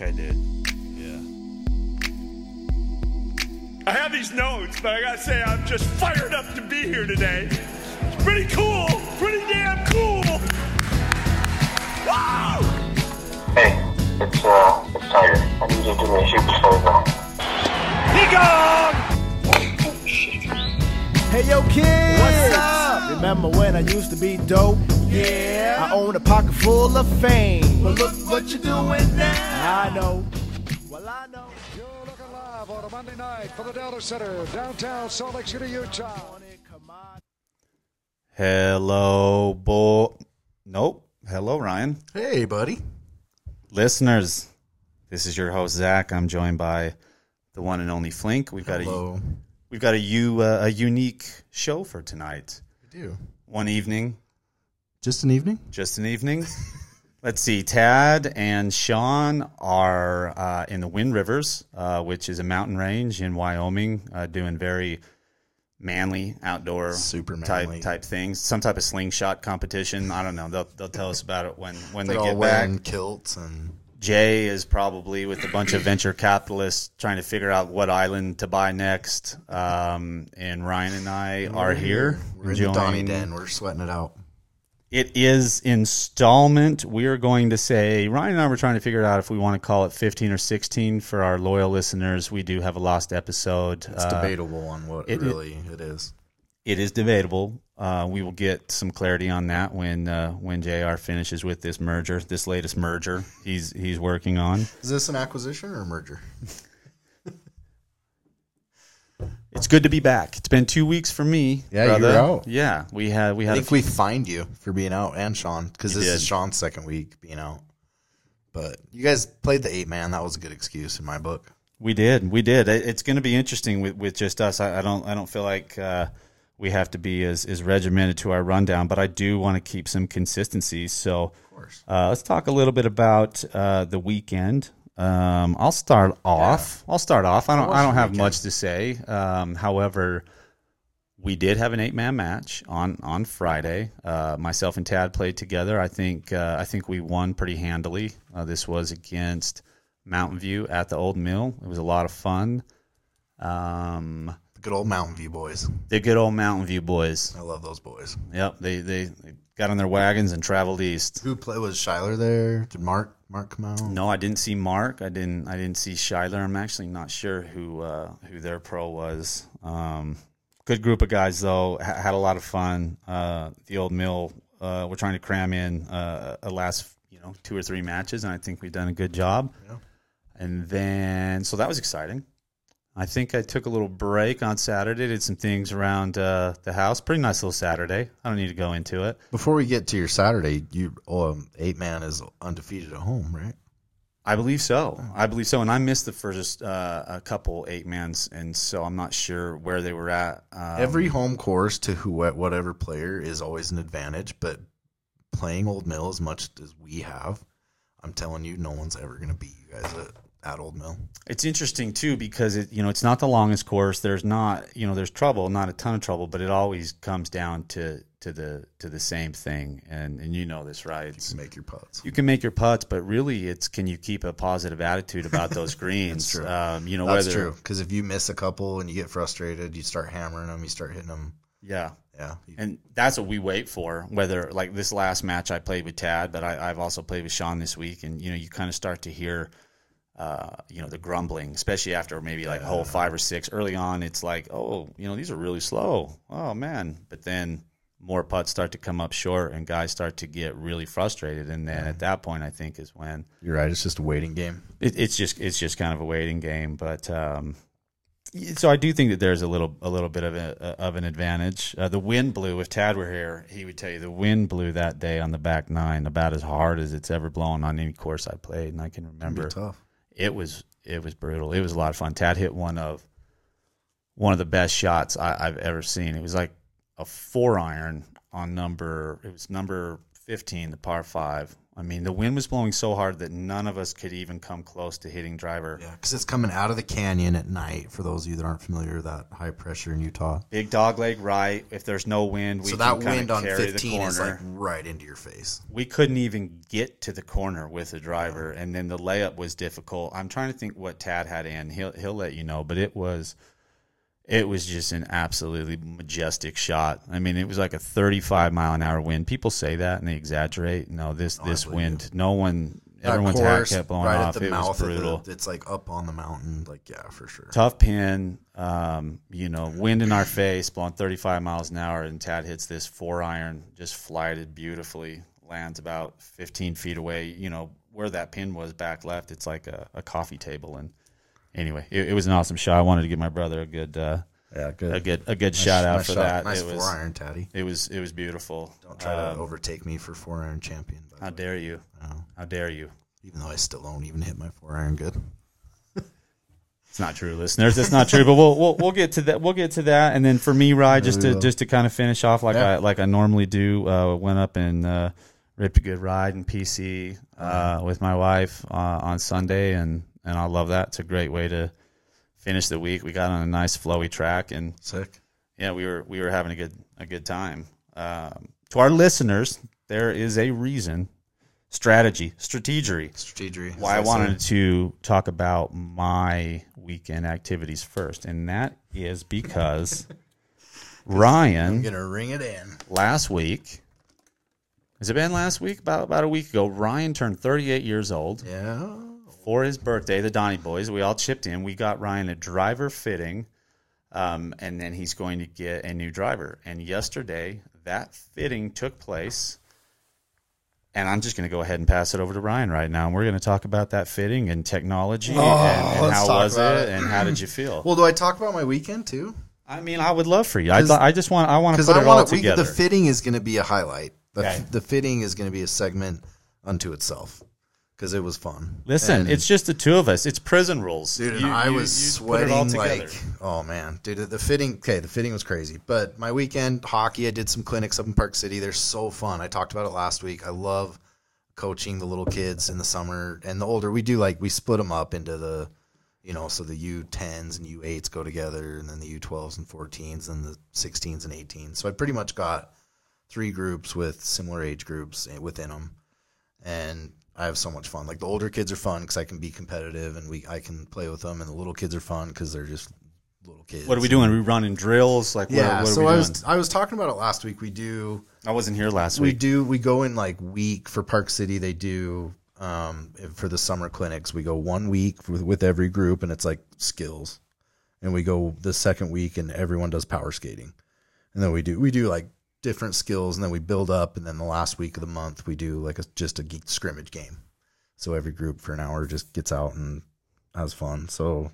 Okay, dude. Yeah. I have these notes, but I gotta say, I'm just fired up to be here today. It's pretty cool, pretty damn cool. Wow! Hey, it's uh, it's Tiger. I need you to do me a huge favor. He gone! Hey yo, kid! What's up? Remember when I used to be dope? Yeah. I own a pocket full of fame. But look what you're doing now. I know. Well, I know. You're looking live on a Monday night from the Delta Center, downtown Salt Lake City, Utah. Hello, boy. Nope. Hello, Ryan. Hey, buddy. Listeners, this is your host Zach. I'm joined by the one and only Flink. We've got a we've got a u uh, a unique show for tonight. We do. One evening, Just an evening? just an evening. Let's see. Tad and Sean are uh, in the Wind Rivers, uh, which is a mountain range in Wyoming, uh, doing very manly outdoor Super type manly. type things. Some type of slingshot competition. I don't know. They'll they'll tell us about it when when they all get back. kilts and Jay is probably with a bunch of venture capitalists trying to figure out what island to buy next. Um, and Ryan and I are here. we're in the Donnie Den. We're sweating it out. It is installment. We are going to say Ryan and I were trying to figure out if we want to call it 15 or 16 for our loyal listeners. We do have a lost episode. It's Uh, debatable on what it- really it is. it is debatable. Uh, we will get some clarity on that when uh, when Jr. finishes with this merger, this latest merger he's he's working on. Is this an acquisition or a merger? It's good to be back. It's been two weeks for me. Yeah, you were out. Yeah, we had we had. I think we fined you for being out and Sean because this is. Sean's second week being out. But you guys played the eight man. That was a good excuse in my book. we did we did. It's going to be interesting with, with just us. I, I don't I don't feel like uh, we have to be as, as regimented to our rundown, but I do want to keep some consistency. So uh, let's talk a little bit about uh, the weekend. Um, I'll start off. I'll start off. I don't. I don't have weekend? much to say. Um, however, we did have an eight man match on on Friday. Uh, myself and Tad played together. I think uh, I think we won pretty handily. Uh, this was against Mountain View at the Old Mill. It was a lot of fun. Um, The good old Mountain View boys. the good old Mountain View boys. I love those boys. Yep, they they, they got on their wagons and traveled east. Who play was Shiler there? Did Mark Mark come out? No, I didn't see Mark. I didn't. I didn't see Shiler. I'm actually not sure who uh, who their pro was. Um, good group of guys though. H- had a lot of fun. Uh, the old mill. Uh, we're trying to cram in uh, a last you know two or three matches, and I think we've done a good job. Yeah. And then so that was exciting. I think I took a little break on Saturday. Did some things around uh, the house. Pretty nice little Saturday. I don't need to go into it. Before we get to your Saturday, you um, eight man is undefeated at home, right? I believe so. I believe so. And I missed the first uh, a couple eight mans, and so I'm not sure where they were at. Um, Every home course to who whatever player is always an advantage, but playing Old Mill as much as we have, I'm telling you, no one's ever going to beat you guys at, at Old Mill. it's interesting too because it you know it's not the longest course. There's not you know there's trouble, not a ton of trouble, but it always comes down to to the to the same thing. And and you know this, right? It's- To make your putts. you can make your putts, but really, it's can you keep a positive attitude about those greens? true. Um, you know That's whether true. Because if you miss a couple and you get frustrated, you start hammering them, you start hitting them. yeah. Yeah. And that's what we wait for. Whether like this last match I played with Tad, but I, I've also played with Sean this week, and you know you kind of start to hear, uh, you know, the grumbling, especially after maybe like hole five or six. Early on, it's like, oh, you know, these are really slow. Oh man, but then more putts start to come up short, and guys start to get really frustrated, and then at that point, I think is when You're right. It's just a waiting game. it, it's just it's just kind of a waiting game. But um, so I do think that there's a little a little bit of a, of an advantage. Uh, the wind blew. If Tad were here, he would tell you the wind blew that day on the back nine about as hard as it's ever blown on any course I played, and I can remember be tough. It was it was brutal. It was a lot of fun. Tad hit one of one of the best shots I, I've ever seen. It was like a four iron on number. It was number 15, the par five. I mean, the wind was blowing so hard that none of us could even come close to hitting driver. Yeah, because it's coming out of the canyon at night. For those of you that aren't familiar with that high pressure in Utah, Big dog leg right. If there's no wind, we so that wind on carry the 15 is like right into your face. we couldn't even get to the corner with the driver, and then the layup was difficult. I'm trying to think what Tad had in. He'll he'll let you know, but it was it was just an absolutely majestic shot. I mean, it was like a 35 mile an hour wind. People say that and they exaggerate. No, this this wind, no one, That everyone's hat course, kept blowing right off. It was brutal. the. It's like up on the mountain. Like yeah, for sure. Tough pin, um, you know, wind in our face, blowing 35 miles an hour, and Tad hits this four iron, just flighted beautifully, lands about 15 feet away. You know, where that pin was back left, it's like a, a coffee table. And anyway, it, it was an awesome shot. I wanted to give my brother a good, uh, Yeah, good. a good, a good shout out nice for shot. that. Nice it was, four iron, Tatty. it was, it was beautiful. Don't try Um, to overtake me for four iron champion. How dare you? How dare you? Even though I still don't even hit my four iron good. It's not true, listeners. It's not true, but we'll we'll, we'll get to that. We'll get to that, and then for me, Rye, just to just to kind of finish off like Yeah. I like I normally do. Uh, went up and uh, ripped a good ride in PC uh, with my wife uh, on Sunday, and and I love that. It's a great way to finish the week. We got on a nice flowy track, and Sick. yeah, we were we were having a good a good time. Um, to our listeners, there is a reason, strategy, strategery Strategery. why I wanted to talk about my weekend activities first, and that is because Ryan, I'm gonna ring it in. last week. Has it been last week? About about a week ago, Ryan turned 38 years old Yeah. For his birthday. The Donnie Boys, we all chipped in. We got Ryan a driver fitting, um, and then he's going to get a new driver. And yesterday, that fitting took place. And I'm just going to go ahead and pass it over to Ryan right now. And we're going to talk about that fitting and technology and, and Oh, how was it it. and how did you feel? Well, do I talk about my weekend too? I mean, I would love for you. I, 'Cause- I just want I want to put I it all together. The fitting is going to be a highlight. The, Okay. the fitting is going to be a segment unto itself because it was fun. Listen, And- it's just the two of us. It's prison rules, Dude, and You- I you- was you put it all sweating like, oh man, dude, the fitting. Okay, the fitting was crazy, but my weekend hockey, I did some clinics up in Park City. They're so fun. I talked about it last week. I love coaching the little kids in the summer and the older. We do like we split them up into the, you know, so the U tens and U eights go together, and then the U twelves and fourteens, and the sixteens and eighteens. So I pretty much got three groups with similar age groups eh, within them, and I have so much fun. Like the older kids are fun because I can be competitive and we I can play with them, and the little kids are fun because they're just little kids. What are we doing? Are we running drills? Like, what, Yeah, what are so we I was I was talking about it last week. We do I wasn't here last we week. We do we go in like week for Park City. They do um, for the summer clinics. We go one week with, with every group, and it's like skills. And we go the second week, and everyone does power skating. And then we do we do like different skills, and then we build up. And then the last week of the month, we do like a, just a geek scrimmage game. So every group for an hour just gets out and has fun. So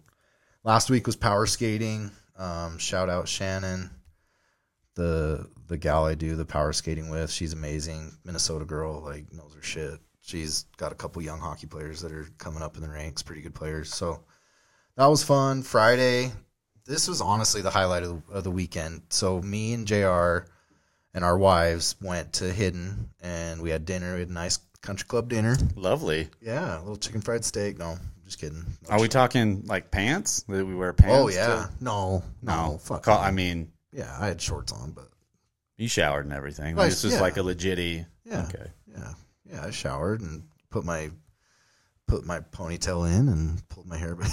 last week was power skating. Um, shout out Shannon the the gal I do the power skating with. She's amazing, Minnesota girl, like knows her shit. She's got a couple young hockey players that are coming up in the ranks, pretty good players. So that was fun. Friday, this was honestly the highlight of the, of the weekend. So me and Jr. and our wives went to Hidden and we had dinner. We had a nice country club dinner. Lovely. Yeah, a little chicken fried steak. No, just kidding. No Are we talking like pants? That we wear pants? Oh yeah, to- no, no, no. fuck. I mean, yeah, I had shorts on, but you showered and everything. Like, this is yeah. like a legitty. Yeah. Okay. Yeah. Yeah. I showered and put my put my ponytail in and pulled my hair back.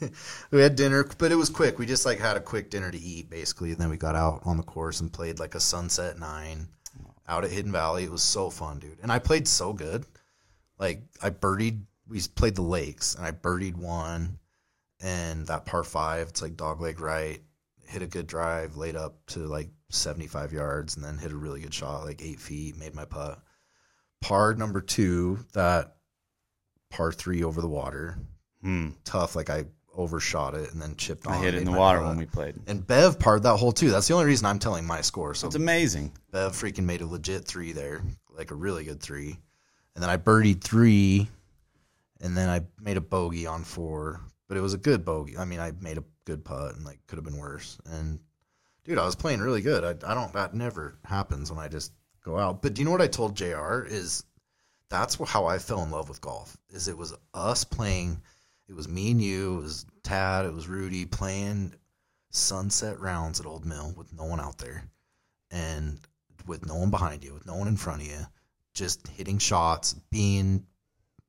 we had dinner, but it was quick. We just like had a quick dinner to eat basically, and then we got out on the course and played like a sunset nine out at Hidden Valley. It was so fun, dude. And I played so good. Like I birdied we played the lakes and I birdied one and that par five, it's like dog leg right, hit a good drive, laid up to like 75 yards, and then hit a really good shot, like eight feet, made my putt. Par number two, that par three over the water, Hmm. tough. Like I overshot it and then chipped on. I hit it in the water when we played. And Bev parred that hole too. That's the only reason I'm telling my score. So It's amazing. Bev freaking made a legit three there, like a really good three. And then I birdied three, and then I made a bogey on four, but it was a good bogey. I mean, I made a good putt and like could have been worse. And dude, I was playing really good. I, I don't, that never happens when I just go out. But do you know what I told Jr. is that's how I fell in love with golf. Is it was us playing. It was me and you. It was Tad. It was Rudy playing sunset rounds at Old Mill with no one out there, and with no one behind you, with no one in front of you, just hitting shots, being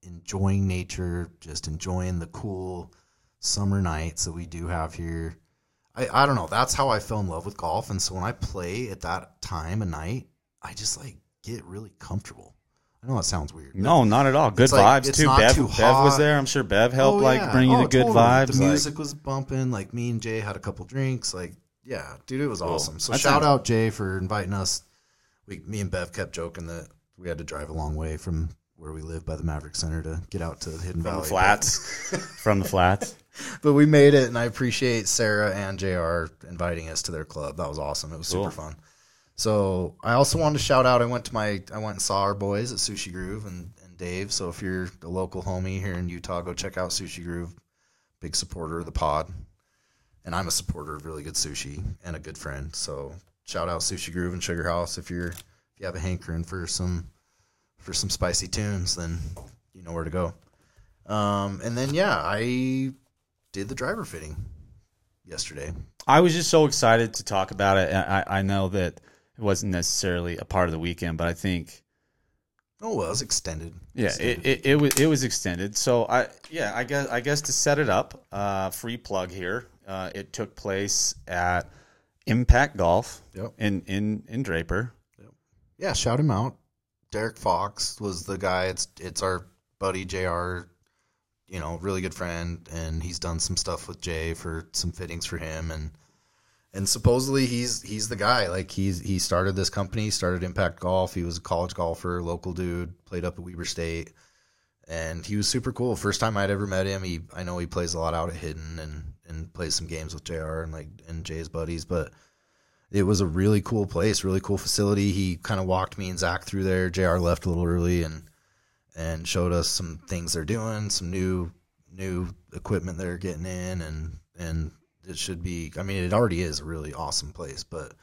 enjoying nature, just enjoying the cool summer nights that we do have here. I, I don't know. That's how I fell in love with golf. And so when I play at that time of night, I just like get really comfortable. I know that sounds weird. No, not at all. Good like- vibes it's too. not Bev, too Bev was hot. there. I'm sure Bev helped Oh, like bring you Oh, the good totally. vibes. The like- music was bumping. Like me and Jay had a couple drinks. Like, yeah, dude, it was awesome. So shout out Jay for inviting us. We, me and Bev kept joking that we had to drive a long way from where we live by the Maverik Center to get out to Hidden from Valley. the flats. from the flats. but we made it, and I appreciate Sarah and Jr. inviting us to their club. That was awesome. It was Cool. super fun. So I also wanted to shout out. I went to my I went and saw our boys at Sushi Groove and, and Dave. So if you're a local homie here in Utah, go check out Sushi Groove. Big supporter of the pod, and I'm a supporter of really good sushi and a good friend. So shout out Sushi Groove and Sugar House if you're if you have a hankering for some for some spicy tunes, then you know where to go. Um, and then yeah, I did the driver fitting yesterday. I was just so excited to talk about it. I, I know that it wasn't necessarily a part of the weekend, but I think Oh well, it was extended. yeah, it, it, it was it was extended. So I yeah, I guess I guess to set it up, uh, free plug here. Uh, it took place at Impact Golf Yep. in in in Draper. Yeah, shout him out. Derek Fox was the guy. It's it's our buddy Jr. You know, really good friend, and he's done some stuff with Jay for some fittings for him, and and supposedly he's he's the guy. Like he's he started this company, started Impact Golf. He was a college golfer, local dude, played up at Weber State, and he was super cool. First time I'd ever met him. He I know he plays a lot out at Hidden and and plays some games with Jr. and like and Jay's buddies, but it was a really cool place, really cool facility. He kind of walked me and Zach through there. Jr. left a little early and and showed us some things they're doing, some new new equipment they're getting in, and and it should be. I mean, it already is a really awesome place, but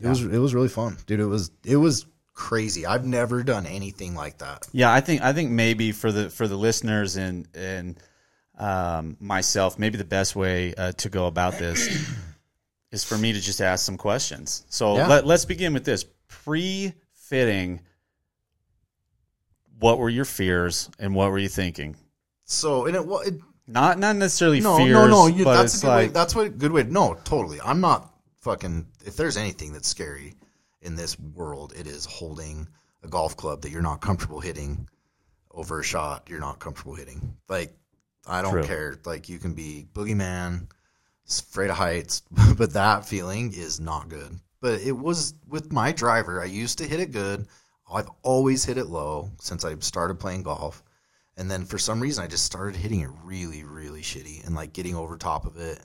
it was it was really fun, dude. It was it was crazy. I've never done anything like that. Yeah, I think I think maybe for the for the listeners and and um, myself, maybe the best way uh, to go about this is for me to just ask some questions. So Yeah. let, let's begin with this pre-fitting. What were your fears and what were you thinking? So and it, it Not not necessarily no, fears, no, no. You, that's a good like way. That's what good way. No, totally. I'm not fucking. If there's anything that's scary in this world, it is holding a golf club that you're not comfortable hitting over a shot. You're not comfortable hitting. Like I don't True. care. Like you can be boogeyman, afraid of heights, but that feeling is not good. But it was with my driver. I used to hit it good. I've always hit it low since I started playing golf. And then for some reason, I just started hitting it really, really shitty and like getting over top of it.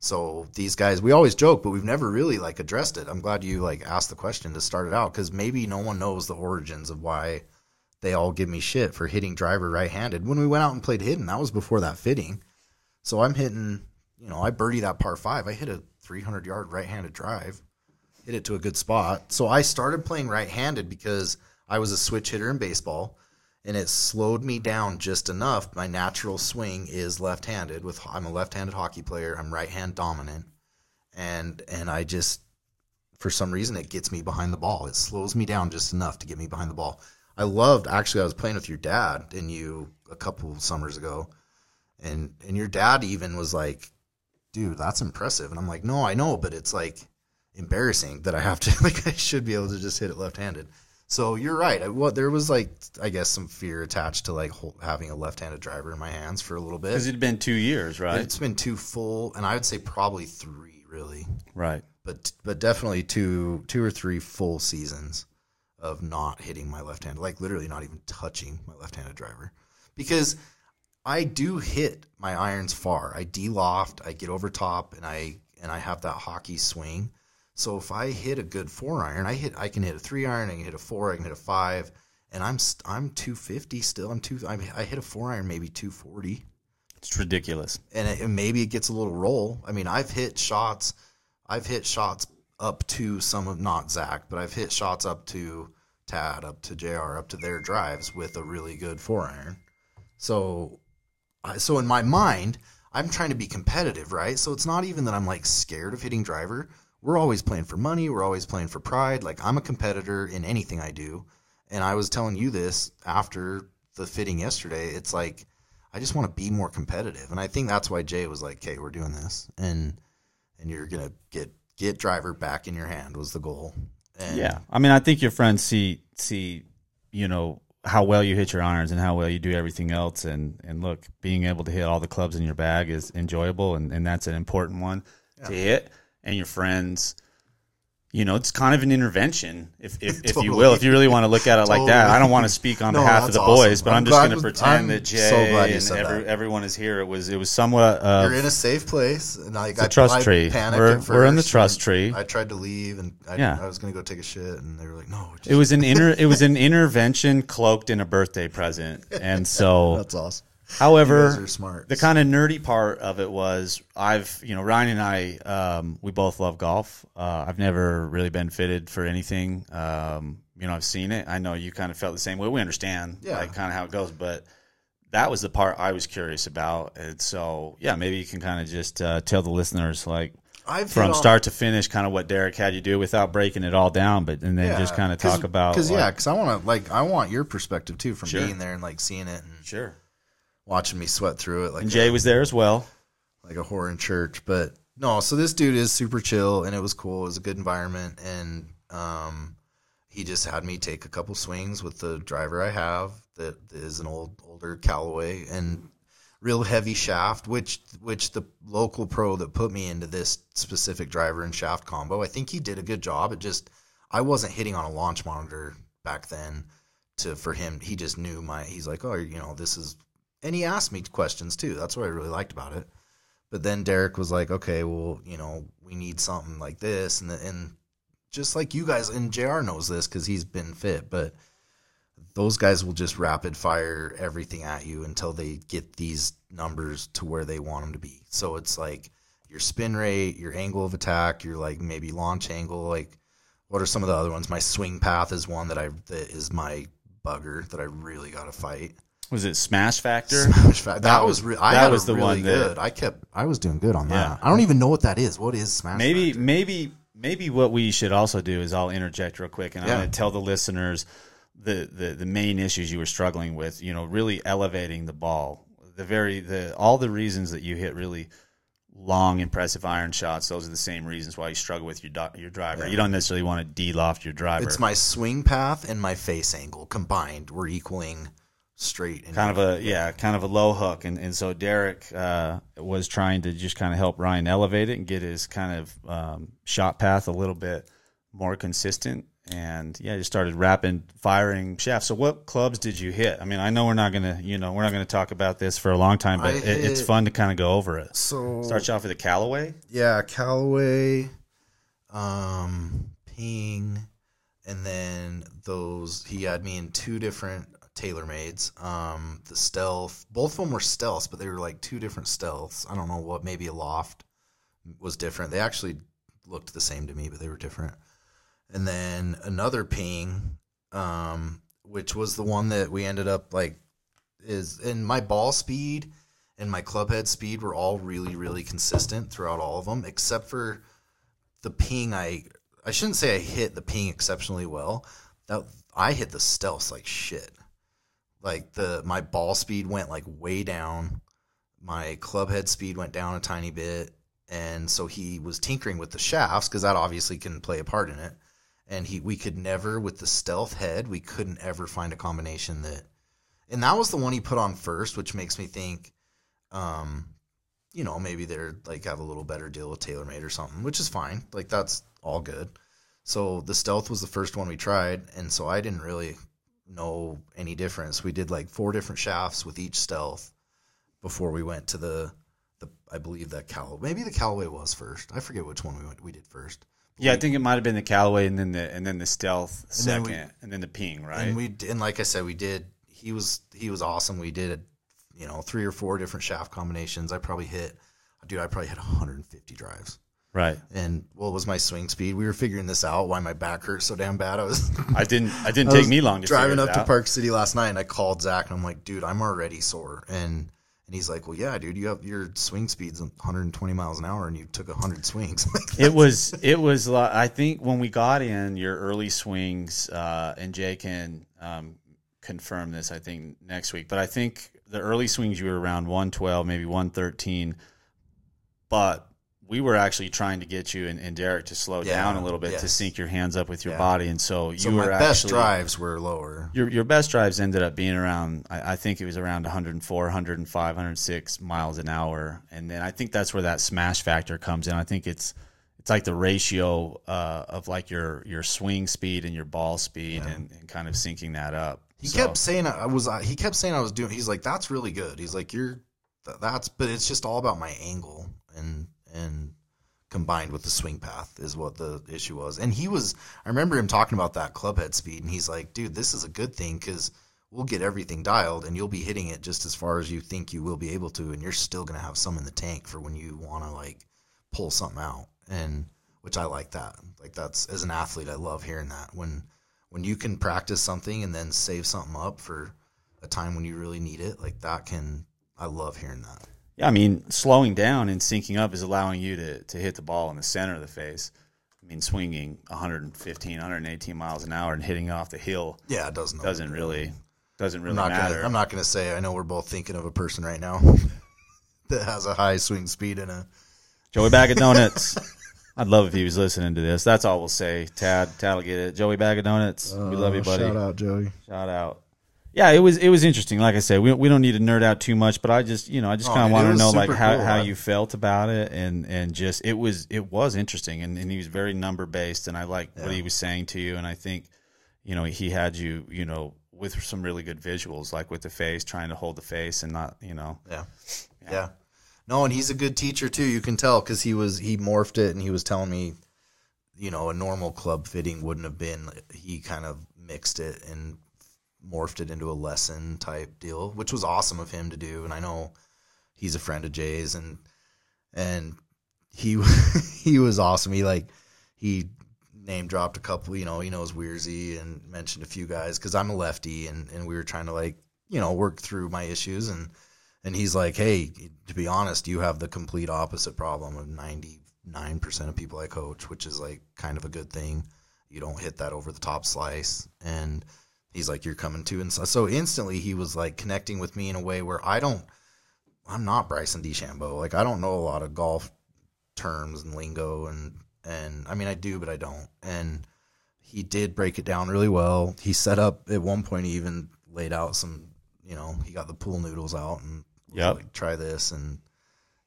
So these guys, we always joke, but we've never really like addressed it. I'm glad you like asked the question to start it out because maybe no one knows the origins of why they all give me shit for hitting driver right-handed. When we went out and played hidden, that was before that fitting. So I'm hitting, you know, I birdie that par five. I hit a 300 yard right-handed drive, hit it to a good spot. So I started playing right-handed because I was a switch hitter in baseball and it slowed me down just enough. My natural swing is left-handed. With I'm a left-handed hockey player. I'm right-hand dominant, and and I just for some reason it gets me behind the ball. It slows me down just enough to get me behind the ball. I loved actually. I was playing with your dad and you a couple summers ago, and and your dad even was like, "Dude, that's impressive." And I'm like, "No, I know, but it's like embarrassing that I have to like I should be able to just hit it left-handed." So you're right. I, what there was like I guess some fear attached to like hol- having a left-handed driver in my hands for a little bit. because it had been two years, right? It's been two full, and I would say probably three really, right. but but definitely two two or three full seasons of not hitting my left hand, like literally not even touching my left-handed driver, because I do hit my irons far. I de-loft, I get over top, and I and I have that hockey swing. So if I hit a good four iron, I hit I can hit a three iron, I can hit a four, I can hit a five, and I'm I'm 250 still. I'm two. I'm, I hit a four iron maybe 240 It's ridiculous. and, it, and maybe it gets a little roll. I mean, I've hit shots, I've hit shots up to some of not Zach, but I've hit shots up to Tad, up to Jr, up to their drives with a really good four iron. So, so in my mind, I'm trying to be competitive, right? So it's not even that I'm like scared of hitting driver. We're always playing for money. We're always playing for pride. Like I'm a competitor in anything I do. And I was telling you this after the fitting yesterday. It's like I just want to be more competitive, and I think that's why Jay was like, "Okay, we're doing this, and and you're gonna get get driver back in your hand was the goal." And Yeah, I mean, I think your friends see see you know how well you hit your irons and how well you do everything else, and and look, being able to hit all the clubs in your bag is enjoyable, and and that's an important one to hit. And your friends, you know, it's kind of an intervention, if if, if you will, if you really want to look at it like that. I don't want to speak on No, behalf of the awesome. boys, but I'm I'm, just going to pretend I'm that so Jay glad and every, everyone is here. It was it was somewhat. Uh, You're in a safe place, and like got a I, trust I tree. We're- we're in the trust tree. I tried to leave, and I, Yeah. I was gonna go take a shit, and they were like, "No, just, it was an inter it was an intervention cloaked in a birthday present, and so that's awesome." However, You guys are smart. the kind of nerdy part of it was I've, you know, Ryan and I, um, we both love golf. Uh, I've never really been fitted for anything. Um, you know, I've seen it. I know you kind of felt the same way. We understand, Yeah. like, kind of how it goes, but that was the part I was curious about. And so, yeah, maybe you can kind of just uh, tell the listeners, like, I've from start to finish, kind of what Derek had you do without breaking it all down, but and then just kind of talk about, because yeah, because I want to like I want your perspective too from Sure. being there and like seeing it and sure. Watching me sweat through it. Like And Jay a- was there as well. like a whore in church. But no, so this dude is super chill and it was cool. It was a good environment and um he just had me take a couple swings with the driver I have that is an old older Callaway and real heavy shaft, which which the local pro that put me into this specific driver and shaft combo, I think he did a good job. It just I wasn't hitting on a launch monitor back then to for him. He just knew my he's like, Oh, you know, this is and he asked me questions too. That's what I really liked about it. But then Derek was like, okay, well, you know, we need something like this, and and just like you guys, and Jr. knows this because he's been fit, but those guys will just rapid fire everything at you until they get these numbers to where they want them to be. So it's like your spin rate, your angle of attack, your like maybe launch angle, like what are some of the other ones? My swing path is one that I that is my bugger that I really got to fight. Was it Smash Factor? Smash Factor. That, That was re- I that was the really one that- good. I kept I was doing good on that. Yeah. I don't even know what that is. What is Smash? maybe Factor? maybe maybe what we should also do is I'll interject real quick and Yeah. I'm going to tell the listeners the, the the main issues you were struggling with. You know, really elevating the ball. The very the all the reasons that you hit really long, impressive iron shots. Those are the same reasons why you struggle with your do- your driver. You don't necessarily want to de-loft your driver. It's my swing path and my face angle combined were equaling straight. And kind of a yeah, kind of a low hook, and and so Derek uh, was trying to just kind of help Ryan elevate it and get his kind of um, shot path a little bit more consistent. And yeah, just started rapid firing shafts. So what clubs did you hit? I mean, I know we're not gonna you know we're not gonna talk about this for a long time, but I it, it's fun to kind of go over it. so Start you off with a Callaway. yeah, Callaway, um, Ping, and then those he had me in two different TaylorMades. Um, the Stealth, both of them were stealths, but they were like two different stealths. I don't know what, maybe a loft was different. They actually looked the same to me, but they were different. And then another Ping, um, which was the one that we ended up like is in my ball speed and my club head speed were all really really consistent throughout all of them except for the ping I I shouldn't say I hit the ping exceptionally well. That I hit the stealths like shit. Like the my ball speed went like way down. My club head speed went down a tiny bit and so he was tinkering with the shafts cuz that obviously can play a part in it. And he we could never with the stealth head, we couldn't ever find a combination that and that was the one he put on first, which makes me think um, you know, maybe they're like have a little better deal with TaylorMade or something, which is fine. Like that's all good. So the stealth was the first one we tried, and so I didn't really know any difference. We did like four different shafts with each stealth before we went to the the I believe that Callaway. Maybe the Callaway was first. I forget which one we went, we did first. Yeah, I think it might have been the Callaway and then the and then the Stealth And then second, and then the Ping, right? And we and like I said, we did. He was he was awesome. We did, you know, three or four different shaft combinations. I probably hit, dude. I probably hit 150 drives. Right. And what was my swing speed? We were figuring this out. Why my back hurt so damn bad? I was I didn't. I didn't I take me long to driving up to. Park City last night, and I called Zach, and I'm like, dude, I'm already sore, and and he's like, well, yeah, dude, you have your swing speed's 120 miles an hour, and you took 100 swings. It was. It was. I think when we got in your early swings, uh, and Jay can um, confirm this. I think next week, but I think the early swings you were around 112, maybe 113, but we were actually trying to get you and, and Derek to slow Yeah, down a little bit to sync your hands up with your Yeah. body, and so you so were my best actually, drives were lower. Your, your best drives ended up being around, I, I think it was around 104, 105, 106 miles an hour. And then I think that's where that smash factor comes in. I think it's it's like the ratio uh, of like your, your swing speed and your ball speed and, and kind of syncing that up. He So- kept saying I was. uh, He kept saying I was doing. He's like, that's really good. He's like, you're. th- That's, but it's just all about my angle and and combined with the swing path is what the issue was. And he was. I remember him talking about that club head speed, and he's like, dude, this is a good thing because we'll get everything dialed, and you'll be hitting it just as far as you think you will be able to, and you're still gonna have some in the tank for when you want to like pull something out. And which I like that. Like that's as an athlete, I love hearing that when when you can practice something and then save something up for a time when you really need it, like that can I love hearing that. Yeah, I mean, slowing down and syncing up is allowing you to, to hit the ball in the center of the face. I mean, swinging 115, 118 miles an hour and hitting off the hill Yeah, it doesn't doesn't really doesn't really I'm not matter. gonna I'm not gonna say I know we're both thinking of a person right now that has a high swing speed and a Joey Bag of Donuts. I'd love if he was listening to this. That's all we'll say. Tad, Tad will get it. Joey Bag of Donuts. we love you, uh, buddy. Oh, Shout out, Joey. Shout out. Yeah, it was it was interesting. Like I said, we we don't need to nerd out too much, but I just you know I just Oh, kind of dude, want to know like how, cool. how you felt about it and and just it was it was interesting and, and he was very number based and I like what he was saying to you and I think you know he had you you know with some really good visuals like with the face trying to hold the face and not you know Yeah. yeah. No, and he's a good teacher too. You can tell because he was he morphed it and he was telling me, you know, a normal club fitting wouldn't have been. He kind of mixed it and morphed it into a lesson type deal, which was awesome of him to do. And I know he's a friend of Jay's and and he he was awesome. He like he name dropped a couple. You know, he knows Weirzy and mentioned a few guys because I'm a lefty and and we were trying to like you know work through my issues and and he's like, hey, to be honest, you have the complete opposite problem of 99% of people I coach, which is like kind of a good thing. You don't hit that over the top slice. And he's like, you're coming to. And so, so instantly he was like connecting with me in a way where I don't, I'm not Bryson DeChambeau. Like, I don't know a lot of golf terms and lingo. And, and I mean, I do, but I don't. And he did break it down really well. He set up at one point, he even laid out some, you know, he got the pool noodles out and yeah like, try this. And,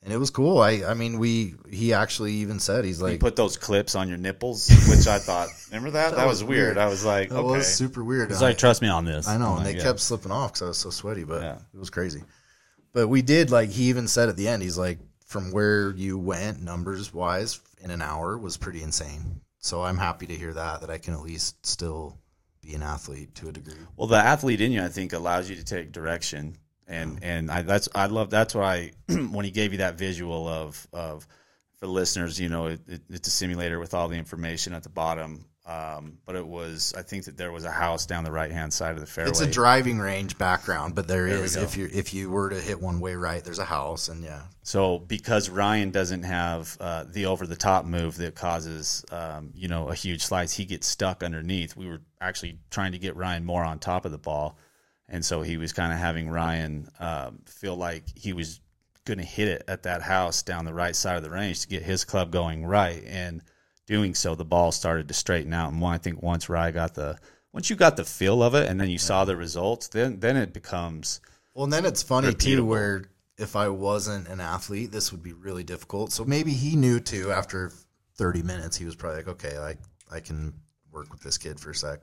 and it was cool. I, I mean, we, he actually even said, he's you like, put those clips on your nipples which I thought remember that that, was, was weird. weird. I was like that okay was super weird. He's I- like trust me on this I know, I'm and like, they yeah. kept slipping off because I was so sweaty, but Yeah. it was crazy. But we did like he even said at the end, he's like, from where you went numbers wise in an hour was pretty insane. So I'm happy to hear that that I can at least still be an athlete to a degree. Well, the athlete in you, I think, allows you to take direction, and and I that's I love that's why when he gave you that visual of of for listeners, you know, it, it, it's a simulator with all the information at the bottom. Um, but it was, I think that there was a house down the right hand side of the fairway. It's a driving range background, but there There is if you if you were to hit one way right, there's a house, and yeah, So because Ryan doesn't have uh, the over the top move that causes um, you know a huge slice, he gets stuck underneath. We were actually trying to get Ryan more on top of the ball, and so he was kind of having Ryan um, feel like he was going to hit it at that house down the right side of the range to get his club going right. And doing so, the ball started to straighten out. And one, I think once Ryan got the once you got the feel of it, and then you saw the results, then then it becomes Well, and then it's funny Repeatable. too, where if I wasn't an athlete, this would be really difficult. So maybe he knew too. After 30 minutes, he was probably like, "Okay, like I can work with this kid for a sec."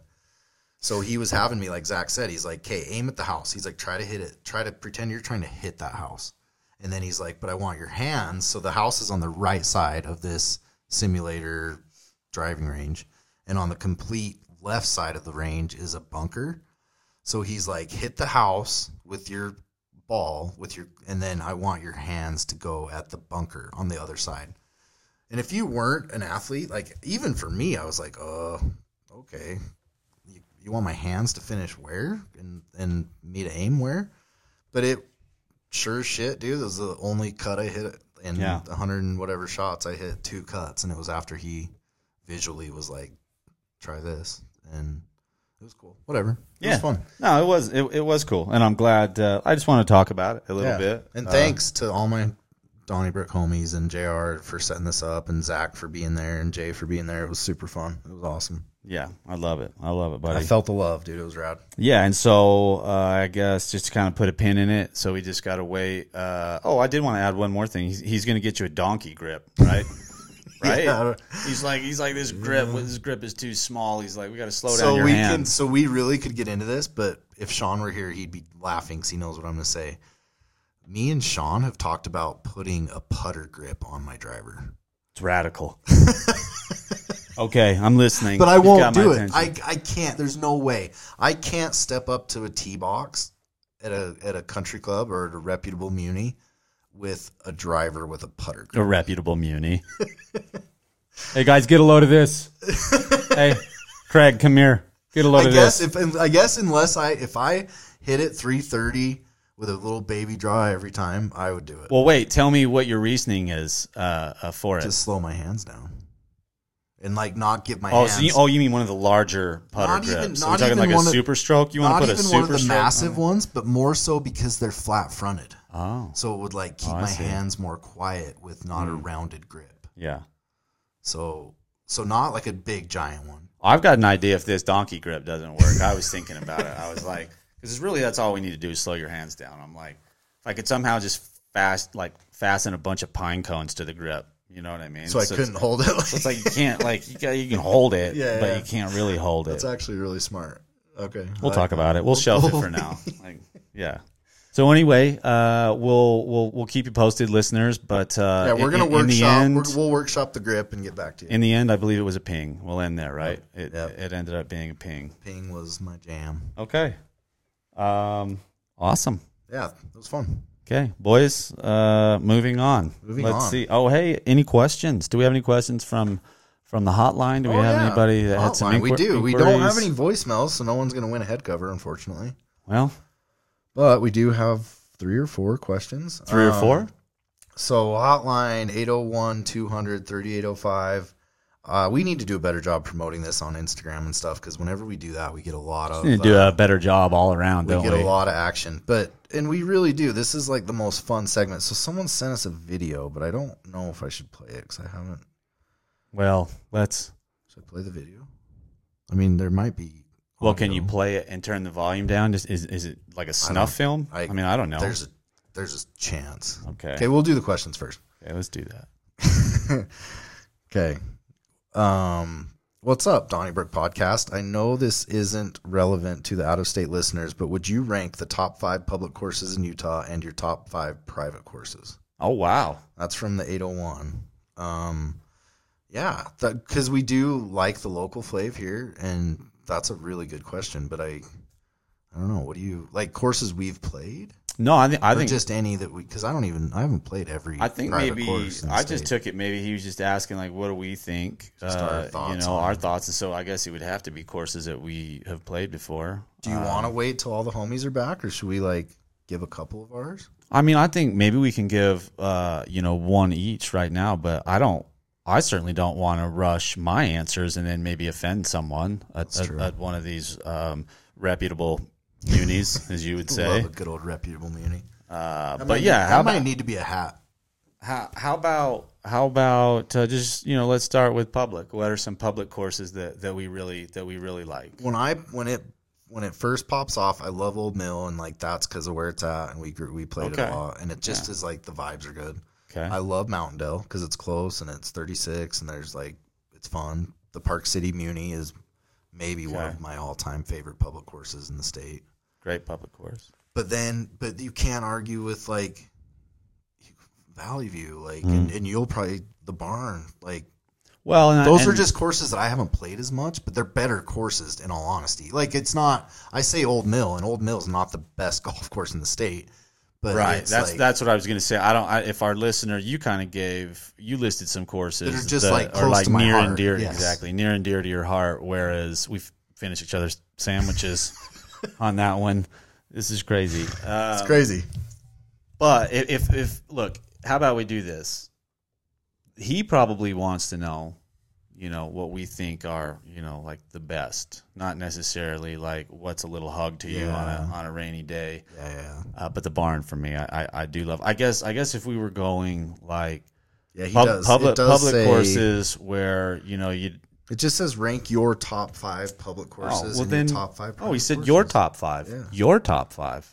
So he was having me, like Zach said, he's like, "Okay, aim at the house." He's like, "Try to hit it. Try to pretend you're trying to hit that house." And then he's like, "But I want your hands." So the house is on the right side of this simulator driving range, and on the complete left side of the range is a bunker. So he's like, hit the house with your ball with your, and then I want your hands to go at the bunker on the other side. And if you weren't an athlete, like even for me, I was like, oh, okay, you, want my hands to finish where and and me to aim where? But it sure shit, dude. It was the only cut I hit in Yeah. a hundred and whatever shots. I hit two cuts, and it was after he visually was like, try this, and it was cool. Whatever, it Yeah, was fun. No, it was it, it was cool, and I'm glad. Uh, I just want to talk about it a little Yeah. bit. And Uh, thanks to all my Donniebrook homies and JR for setting this up and Zach for being there and Jay for being there. It was super fun. It was awesome. Yeah, I love it. I love it, buddy. I felt the love, dude. It was rad. Yeah, and so uh, I guess just to kind of put a pin in it, so we just got to wait. Uh, oh, I did want to add one more thing. He's, he's going to get you a donkey grip, right? right. Yeah. He's like he's like this grip. This grip is too small. He's like we got to slow down So your we hand. can, so we really could get into this, but if Sean were here, he'd be laughing because he knows what I'm going to say. Me and Sean have talked about putting a putter grip on my driver, It's radical. okay, I'm listening. but I You've won't do it. I. I can't. There's no way. I can't step up to a tee box at a at a country club or at a reputable muni with a driver with a putter grip. a reputable muni. hey guys, get a load of this. hey, Craig, come here. Get a load I of guess this. if I guess unless I if I hit it 330 with a little baby draw every time, I would do it. well, wait. Tell me what your reasoning is uh, uh, for it. Just slow my hands down and like not get my Oh, hands. so you, oh, you mean one of the larger putter Not grips? even- so not we're talking even like a of- super stroke. You want to put a one of the on massive it? ones, but more so because they're flat fronted. Oh, So it would like keep Oh, my see. Hmm. hands more quiet with not a rounded grip. yeah. So so not like a big giant one. I've got an idea if this donkey grip doesn't work. I was thinking about it. I was like, because really that's all we need to do is slow your hands down. I'm like, if I could somehow just fast like fasten a bunch of pine cones to the grip, you know what I mean? So I couldn't hold it. Like, So it's like you can't like you, got, you can hold it, Yeah, but yeah. you can't really hold it. that's actually really smart. Okay. We'll I- talk about it. We'll shelf it for now. Like, yeah. So anyway, uh, we'll we'll we'll keep you posted, listeners. But uh, Yeah, we're gonna in, in the workshop. end, we're- we'll workshop the grip and get back to you. in the end, I believe it was a ping. We'll end there, right? It Yep. it ended up being a ping. Ping was my jam. Okay. Um. Awesome. Yeah, it was fun. Okay, boys. Uh, moving on. Moving Let's on. see. Oh, hey, any questions? Do we have any questions from from the hotline? Do we Oh, have yeah. anybody that had some? Hotline. we do. We don't have any voicemails, so no one's going to win a head cover, unfortunately. Well, But we do have three or four questions. three or Um, four. So hotline 801 200 3805. Uh, we need to do a better job promoting this on Instagram and stuff because whenever we do that, we get a lot of We need to do uh, a better job all around, we get we? a lot of action. But and we really do. This is like the most fun segment. So someone sent us a video, but I don't know if I should play it because I haven't. Well, let's. Should I play the video? I mean, there might be. Well, can you play it and turn the volume down? Just is is it like a snuff film? I, mean, I don't know. There's a there's a chance. Okay. Okay, we'll do the questions first. okay, let's do that. Okay. Um, what's up, Donniebrook Podcast? I know this isn't relevant to the out of state listeners, but would you rank the top five public courses in Utah and your top five private courses? Oh wow. That's from the 801. Um, yeah, because we do like the local flav here, and that's a really good question. But I, I don't know. What do you like courses we've played? No, I think I think just any that we because I don't even I haven't played every. I think maybe course I just took it. Maybe he was just asking like, what do we think? Just our Uh, you know, our it. thoughts. And so I guess it would have to be courses that we have played before. Do you Um, want to wait till all the homies are back, or should we like give a couple of ours? I mean, I think maybe we can give uh, you know one each right now, but I don't. I certainly don't want to rush my answers and then maybe offend someone at, at, at one of these um, reputable munis, as you would say. Love a good old reputable muni. Uh, That but might- yeah, how might about need to be a hat. how, how about how about uh, just you know let's start with public. What are some public courses that, that we really that we really like? When I when it when it first pops off, I love Old Mill, and like that's because of where it's at, and we grew, we played it Okay. a lot, and it just is like the vibes are good. Okay, I love Mountain Dell because it's close and it's 36, and there's like it's fun. The Park City Muni is maybe one Okay. of my all time favorite public courses in the state. Great public course. but then but you can't argue with like Valley View, like Mm. and, and you'll probably the barn, like Well, and, those and, are just courses that I haven't played as much, but they're better courses in all honesty. Like it's not I say Old Mill, and Old Mill is not the best golf course in the state, But right. That's like- that's what I was going to say. I don't. I, if our listener, you kind of gave, you listed some courses That are just, like, are like near and dear, Yes. exactly near and dear to your heart. Whereas we finish each other's sandwiches on that one. This is crazy. Uh, it's crazy. But if, if if look, how about we do this? He probably wants to know, you know, what we think are, you know, like the best, not necessarily like what's a little hug to you on a on a rainy day. Yeah, yeah, Uh, but the barn for me, I, I, I do love. I guess I guess if we were going like yeah. He pub- does. public does public say- courses where you know you It just says rank your top five public oh courses. well and then top five. oh he said courses. your top five Yeah. your top five.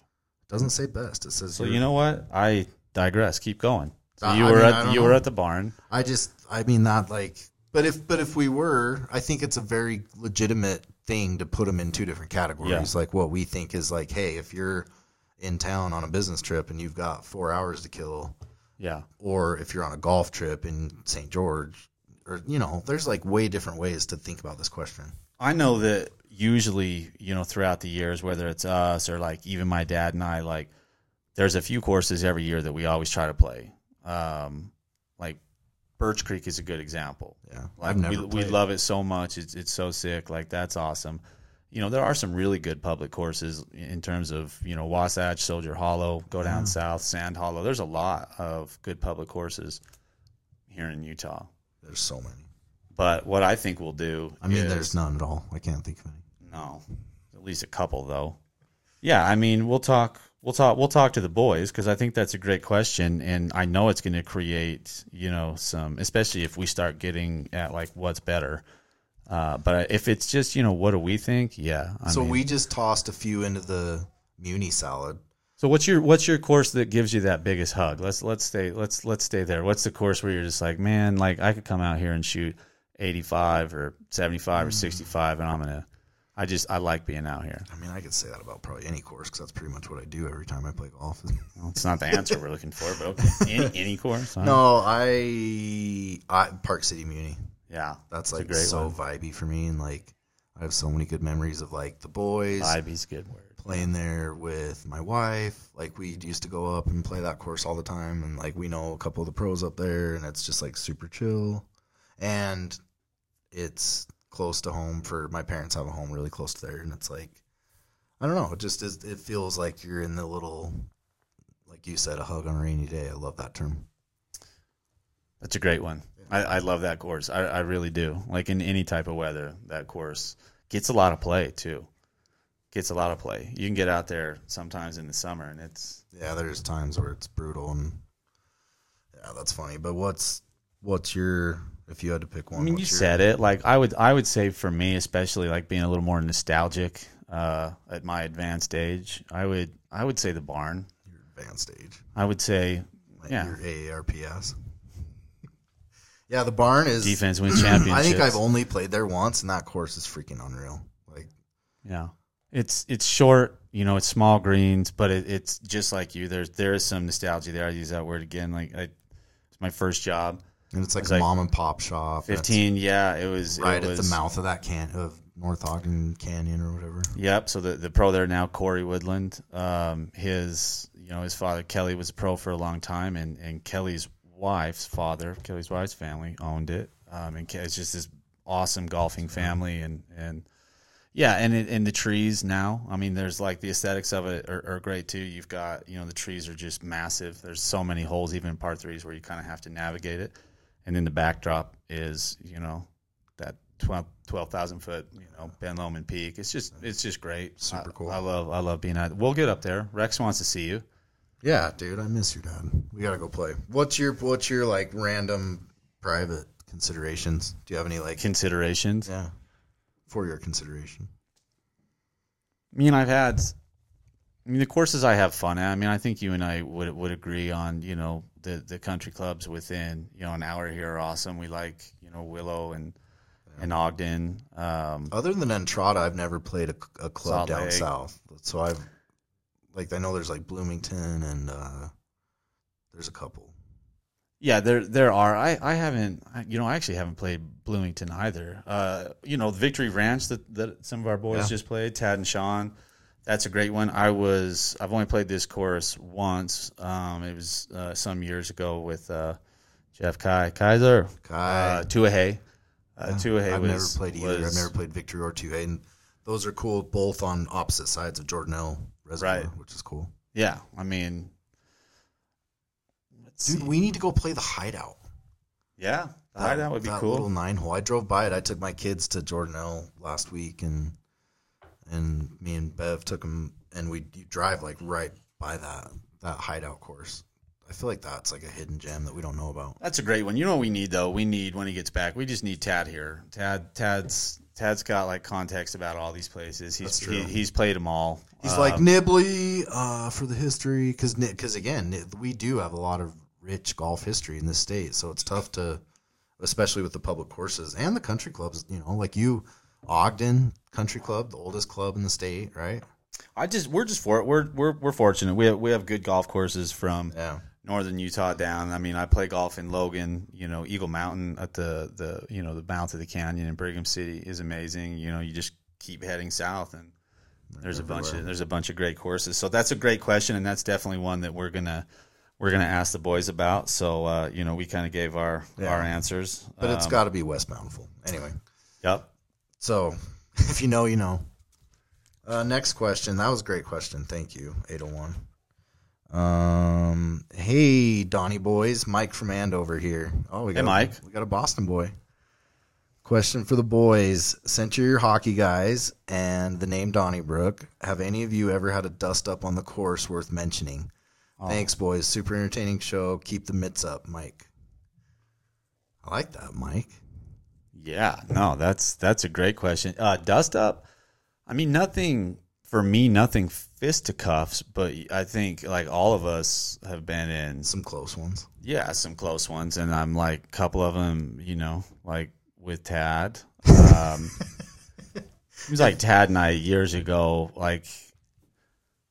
Doesn't say best. It says. So your- you know what I digress. Keep going. So you I were mean, at you know. were at the barn. I just, I mean, not like, but if, but if we were, I think it's a very legitimate thing to put them in two different categories. Like what we think is like, hey, if you're in town on a business trip and you've got four hours to kill, Yeah. or if you're on a golf trip in St. George, or you know, there's like way different ways to think about this question. I know that usually, you know, throughout the years, whether it's us or like even my dad and I, like there's a few courses every year that we always try to play. Um, like Birch Creek is a good example. Yeah, Like I've never we, we love it so much. It's it's so sick. Like that's awesome. You know, there are some really good public courses in terms of, you know, Wasatch, Soldier Hollow, go down south, Sand Hollow. There's a lot of good public courses here in Utah. There's so many. But what I think we'll do I mean, is- there's none at all. I can't think of any. no, at least a couple though. Yeah, I mean, we'll talk. We'll talk. We'll talk to the boys because I think that's a great question, and I know it's going to create, you know, some, especially if we start getting at like what's better. Uh, but if it's just, you know, what do we think? Yeah. I so mean- we just tossed a few into the Muni salad. So what's your what's your course that gives you that biggest hug? Let's let's stay let's let's stay there. What's the course where you're just like, man, like I could come out here and shoot 85 or 75 or hmm. 65, and I'm gonna. I just I like being out here. I mean, I could say that about probably any course because that's pretty much what I do every time I play golf. Well, it's not the answer we're looking for, but okay. Any, any course? huh? no, I, I Park City Muni. Yeah, That's like so one. vibey for me, and like I have so many good memories of like the boys a good word. Playing there with my wife. Like we used to go up and play that course all the time, and like we know a couple of the pros up there, and it's just like super chill, and it's close to home for my parents have a home really close to there, and it's like I don't know, it just is, it feels like you're in the little, like you said, a hug on a rainy day. I love that term. That's a great one. I, I love that course. I, I really do. Like in any type of weather, that course gets a lot of play too. Gets a lot of play. You can get out there sometimes in the summer, and it's Yeah, there's times where it's brutal and yeah, that's funny. But what's what's your if you had to pick one? I mean, you your- said it. Like I would, I would say for me, especially like being a little more nostalgic uh, at my advanced age, I would, I would say the barn. your advanced age, I would say, like yeah, your AARPS. yeah, the barn is. defense wins championships. I think I've only played there once, and that course is freaking unreal. Like, Yeah, it's it's short. You know, it's small greens, but it, it's just like you. There's there is some nostalgia there. I use that word again. Like I, it's my first job. and it's like a like mom and pop shop. Fifteen. Yeah, it was right it at the mouth of that can of North Ogden Canyon or whatever. Yep. So the, the pro there now, Corey Woodland. Um, his you know his father Kelly was a pro for a long time, and and Kelly's wife's father, Kelly's wife's family owned it. Um, and it's just this awesome golfing family, and and yeah, and it, and the trees now. I mean, there's like the aesthetics of it are, are great too. You've got you know the trees are just massive. There's so many holes, even in par threes, where you kind of have to navigate it. And then the backdrop is you know that 12 12,000 foot, you know, Ben Lomond Peak. It's just, it's just great. Super I- cool. I love, I love being out. We'll get up there. Rex wants to see you. Yeah, dude, I miss your dad. We gotta go play. What's your what's your like random private considerations? Do you have any like Considerations. yeah for your consideration? I mean, I've had, I mean, the courses I have fun at. I mean, I think you and I would would agree on, you know, the the country clubs within, you know, an hour here are awesome. We like, you know, Willow and and Ogden. Um, Other than Entrada, I've never played a, a club Salt down Lake. south. So I've like I know there's like Bloomington and uh, there's a couple. Yeah, there there are. I, I haven't. You know, I actually haven't played Bloomington either. Uh, you know, Victory Ranch that, that some of our boys Yeah. just played. Tad and Sean, That's a great one. I was I've only played this course once. Um, it was uh, some years ago with uh, Jeff Kai Kaiser Kai. uh, Tuhaye. Uh, Tuhaye I've was never played either. was- I've never played Victory or Two and those are cool. Both on opposite sides of Jordanelle Reservoir, Right. which is cool. Yeah, I mean, Dude, we need to go play the Hideout. yeah, the hideout would be that cool. Little nine hole. I drove by it. I took my kids to Jordanelle last week, and and me and Bev took them, and we drive like right by that that Hideout course. I feel like that's like a hidden gem that we don't know about. That's a great one. You know what we need though? We need when he gets back. We just need Tad here. Tad, Tad's, Tad's got like context about all these places. He's. He, he's played them all. He's Uh, like Nibley uh, for the history because because again we do have a lot of rich golf history in this state, so it's tough to, especially with the public courses and the country clubs. You know, like you, Ogden Country Club, the oldest club in the state, right? I just we're just for it. We're we're we're fortunate. We have we have good golf courses from Yeah. northern Utah down. I mean, I play golf in Logan. You know, Eagle Mountain at the the you know the mouth of the canyon in Brigham City is amazing. You know, you just keep heading south and there's a bunch of there's a bunch of great courses. So that's a great question, and that's definitely one that we're gonna we're gonna ask the boys about. So uh, you know, we kind of gave our Yeah. our answers. But it's Um, got to be West Bountiful anyway. yep. So if you know, you know. Uh, next question. That was a great question. Thank you, 801. Um, hey, Donnie boys. Mike from Andover here. Oh, we got Hey, Mike. we got a Boston boy. Question for the boys. Since you're hockey guys and the name Donniebrook, have any of you ever had a dust up on the course worth mentioning? Oh. Thanks, boys. Super entertaining show. Keep the mitts up, Mike. I like that, Mike. Yeah, no, that's that's a great question. Uh, dust up. I mean, nothing for me. Nothing fisticuffs, but I think like all of us have been in Some close ones. yeah some close ones, and I'm like a couple of them. You know, like with Tad. Um, it was like Tad and I years ago. Like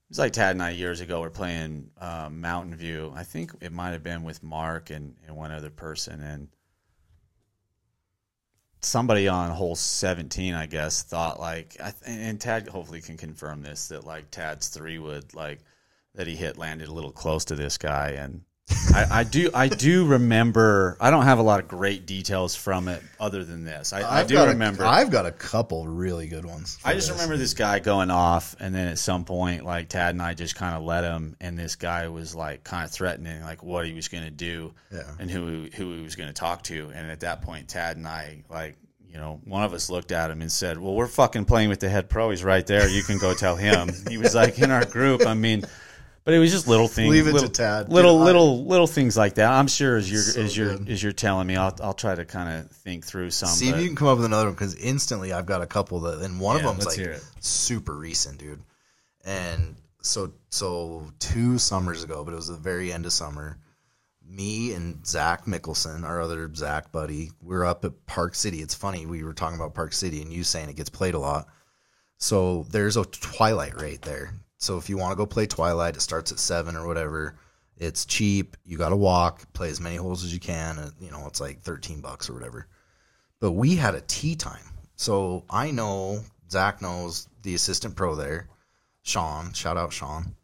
it was like Tad and I years ago. We're playing um, Mountain View. I think it might have been with Mark and, and one other person, and somebody on hole 17 i guess thought like I th- and tad hopefully can confirm this that like tad's three would like that he hit landed a little close to this guy and I, I do i do remember i don't have a lot of great details from it other than this i, I do remember I've got a couple really good ones. I just this. remember this guy going off, and then at some point, like Tad and I just kind of let him, and this guy was like kind of threatening, like what he was going to do, Yeah. and who who he was going to talk to. And at that point, Tad and I, like, you know, one of us looked at him and said, "Well, we're fucking playing with the head pro. He's right there. You can go tell him." he was like in our group. I mean. But it was just little things. Leave it to little, Tad. Little, Dude, I- little, little things like that. I'm sure as you're So as you're good. as you're telling me, I'll I'll try to kind of think through some. See if you can come up with another one because instantly I've got a couple that, and one Yeah, of them's like super recent, dude. And so, so two summers ago, but it was the very end of summer. Me and Zach Mickelson, our other Zach buddy, we are up at Park City. It's funny we were talking about Park City, and you saying it gets played a lot. So there's a twilight right there. So if you want to go play twilight, it starts at seven or whatever. It's cheap. You got to walk, play as many holes as you can. And, you know, it's like thirteen bucks or whatever. But we had a tee time, so I know Zach knows the assistant pro there, Sean. Shout out Sean.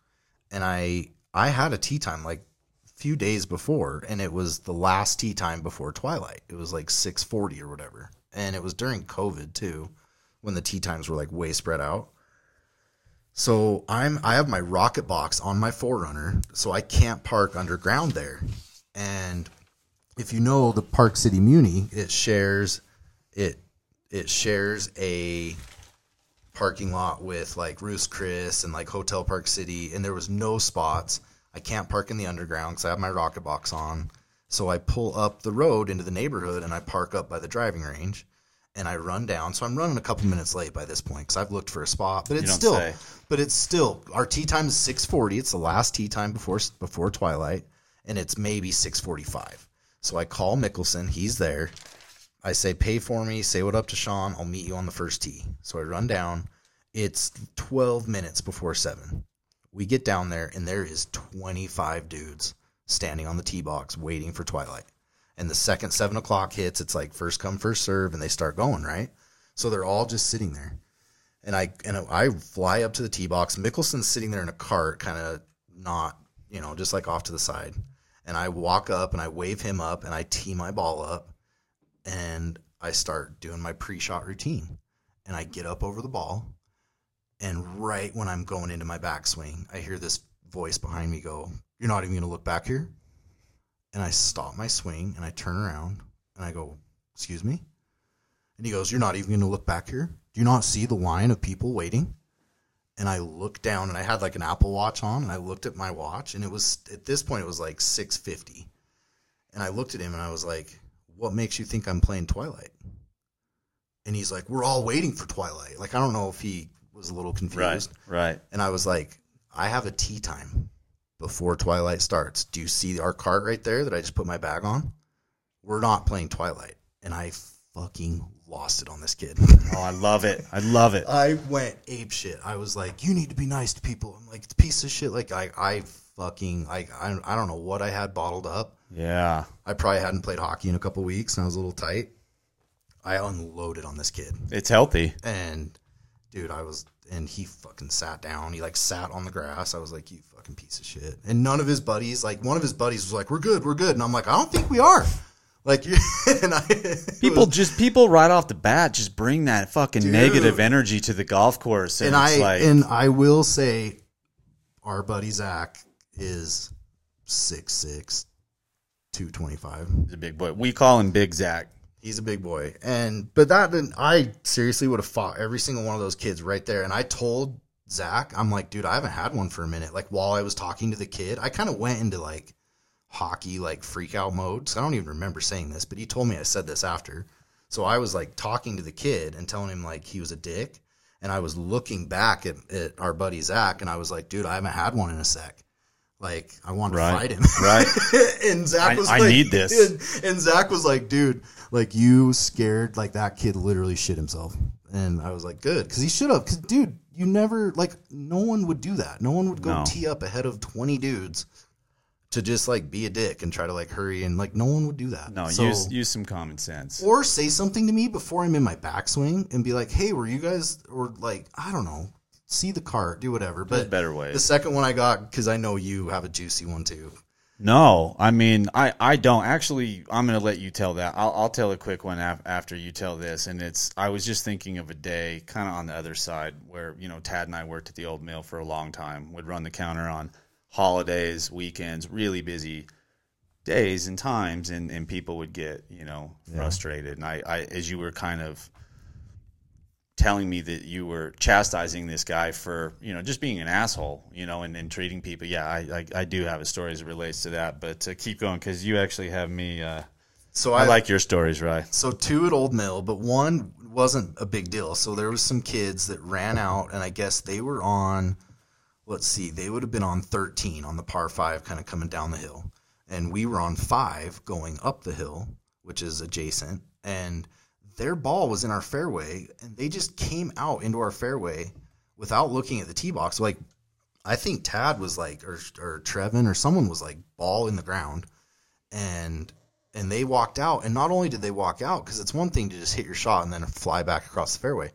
And I I had a tee time like a few days before, and it was the last tee time before twilight. It was like six forty or whatever, and it was during COVID too, when the tee times were like way spread out. So I'm I have my rocket box on my 4Runner, so I can't park underground there. And if you know the Park City Muni, it shares it it shares a parking lot with like Roost Chris and like Hotel Park City, and there was no spots. I can't park in the underground because I have my rocket box on. So I pull up the road into the neighborhood and I park up by the driving range, and I run down. So I'm running a couple minutes late by this point because I've looked for a spot, but it's still, say. but it's still our tee time is 6:40. It's the last tee time before before twilight, and it's maybe 6:45. So I call Mickelson. He's there. I say, pay for me, say what up to Sean. I'll meet you on the first tee. So I run down. It's 12 minutes before seven. We get down there, and there is 25 dudes standing on the tee box waiting for twilight. And the second seven o'clock hits, it's like first come, first serve, and they start going, right? So they're all just sitting there. and I and I fly up to the tee box. Mickelson's sitting there in a cart, kind of not, you know, just like off to the side. And I walk up and I wave him up and I tee my ball up and I start doing my pre-shot routine. And I get up over the ball and right when I'm going into my backswing, I hear this voice behind me go, "You're not even going to look back here?" And I stop my swing and I turn around and I go, "Excuse me?" And he goes, You're not even going to look back here? Do you not see the line of people waiting? And I looked down and I had like an Apple Watch on and I looked at my watch and it was, at this point, it was like 650. And I looked at him and I was like, What makes you think I'm playing Twilight? And he's like, We're all waiting for Twilight. Like, I don't know if he was a little confused. Right. Right. And I was like, I have a tee time before Twilight starts. Do you see our cart right there that I just put my bag on? We're not playing Twilight. And I fucking lost it on this kid. Oh, I love it. I love it. I went ape shit. I was like, you need to be nice to people. I'm like, it's a piece of shit. Like, I, I fucking, like, I, I don't know what I had bottled up. Yeah. I probably hadn't played hockey in a couple weeks and I was a little tight. I unloaded on this kid. It's healthy. And dude, I was, and he fucking sat down. He like sat on the grass. I was like, you fucking piece of shit. And none of his buddies, like one of his buddies was like, we're good, we're good. And I'm like, I don't think we are. Like, and I, People was- just people right off the bat just bring that fucking negative energy to the golf course, and, and it's I, like and I will say, our buddy Zach is six six, two twenty five. he's a big boy. We call him Big Zach. He's a big boy, and but that didn't, I seriously would have fought every single one of those kids right there. And I told Zach, I'm like, dude, I haven't had one for a minute. Like while I was talking to the kid, I kind of went into like hockey like freak out mode. So I don't even remember saying this, but he told me I said this after. So I was like talking to the kid and telling him like he was a dick, and I was looking back at, at our buddy Zach, and I was like, dude, I haven't had one in a sec. Like I want Right. to fight him, Right. and Zach I- was I like, need this. And, and Zach was like, dude, like you scared like that kid literally shit himself. And I was like, good, because he should have. Because dude, you never like no one would do that. No one would go No. tee up ahead of twenty dudes to just like be a dick and try to like hurry and like no one would do that. No, So- use use some common sense. or say something to me before I'm in my backswing and be like, hey, were you guys or like I don't know, see the cart, do whatever. But better ways. The second one I got because I know you have a juicy one too. No, I mean, I, I don't actually. I'm going to let you tell that. I'll, I'll tell a quick one af- after you tell this. And it's, I was just thinking of a day kind of on the other side where, you know, Tad and I worked at the old mill for a long time, would run the counter on holidays, weekends, really busy days and times. And, and people would get, you know, frustrated. And I, I, as you were kind of telling me that you were chastising this guy for you know just being an asshole you know and, and treating people yeah I, I i do have a story as it relates to that but uh, keep going because you actually have me uh So i like your stories right So two at Old Mill, but one wasn't a big deal. So there was some kids that ran out, and I guess they were on. Let's see, they would have been on 13 on the par five, kind of coming down the hill, and we were on five going up the hill, which is adjacent, and their ball was in our fairway, and they just came out into our fairway without looking at the tee box. Like I think Tad was like, or or Trevin or someone was like ball in the ground, and and they walked out. And not only did they walk out, because it's one thing to just hit your shot and then fly back across the fairway,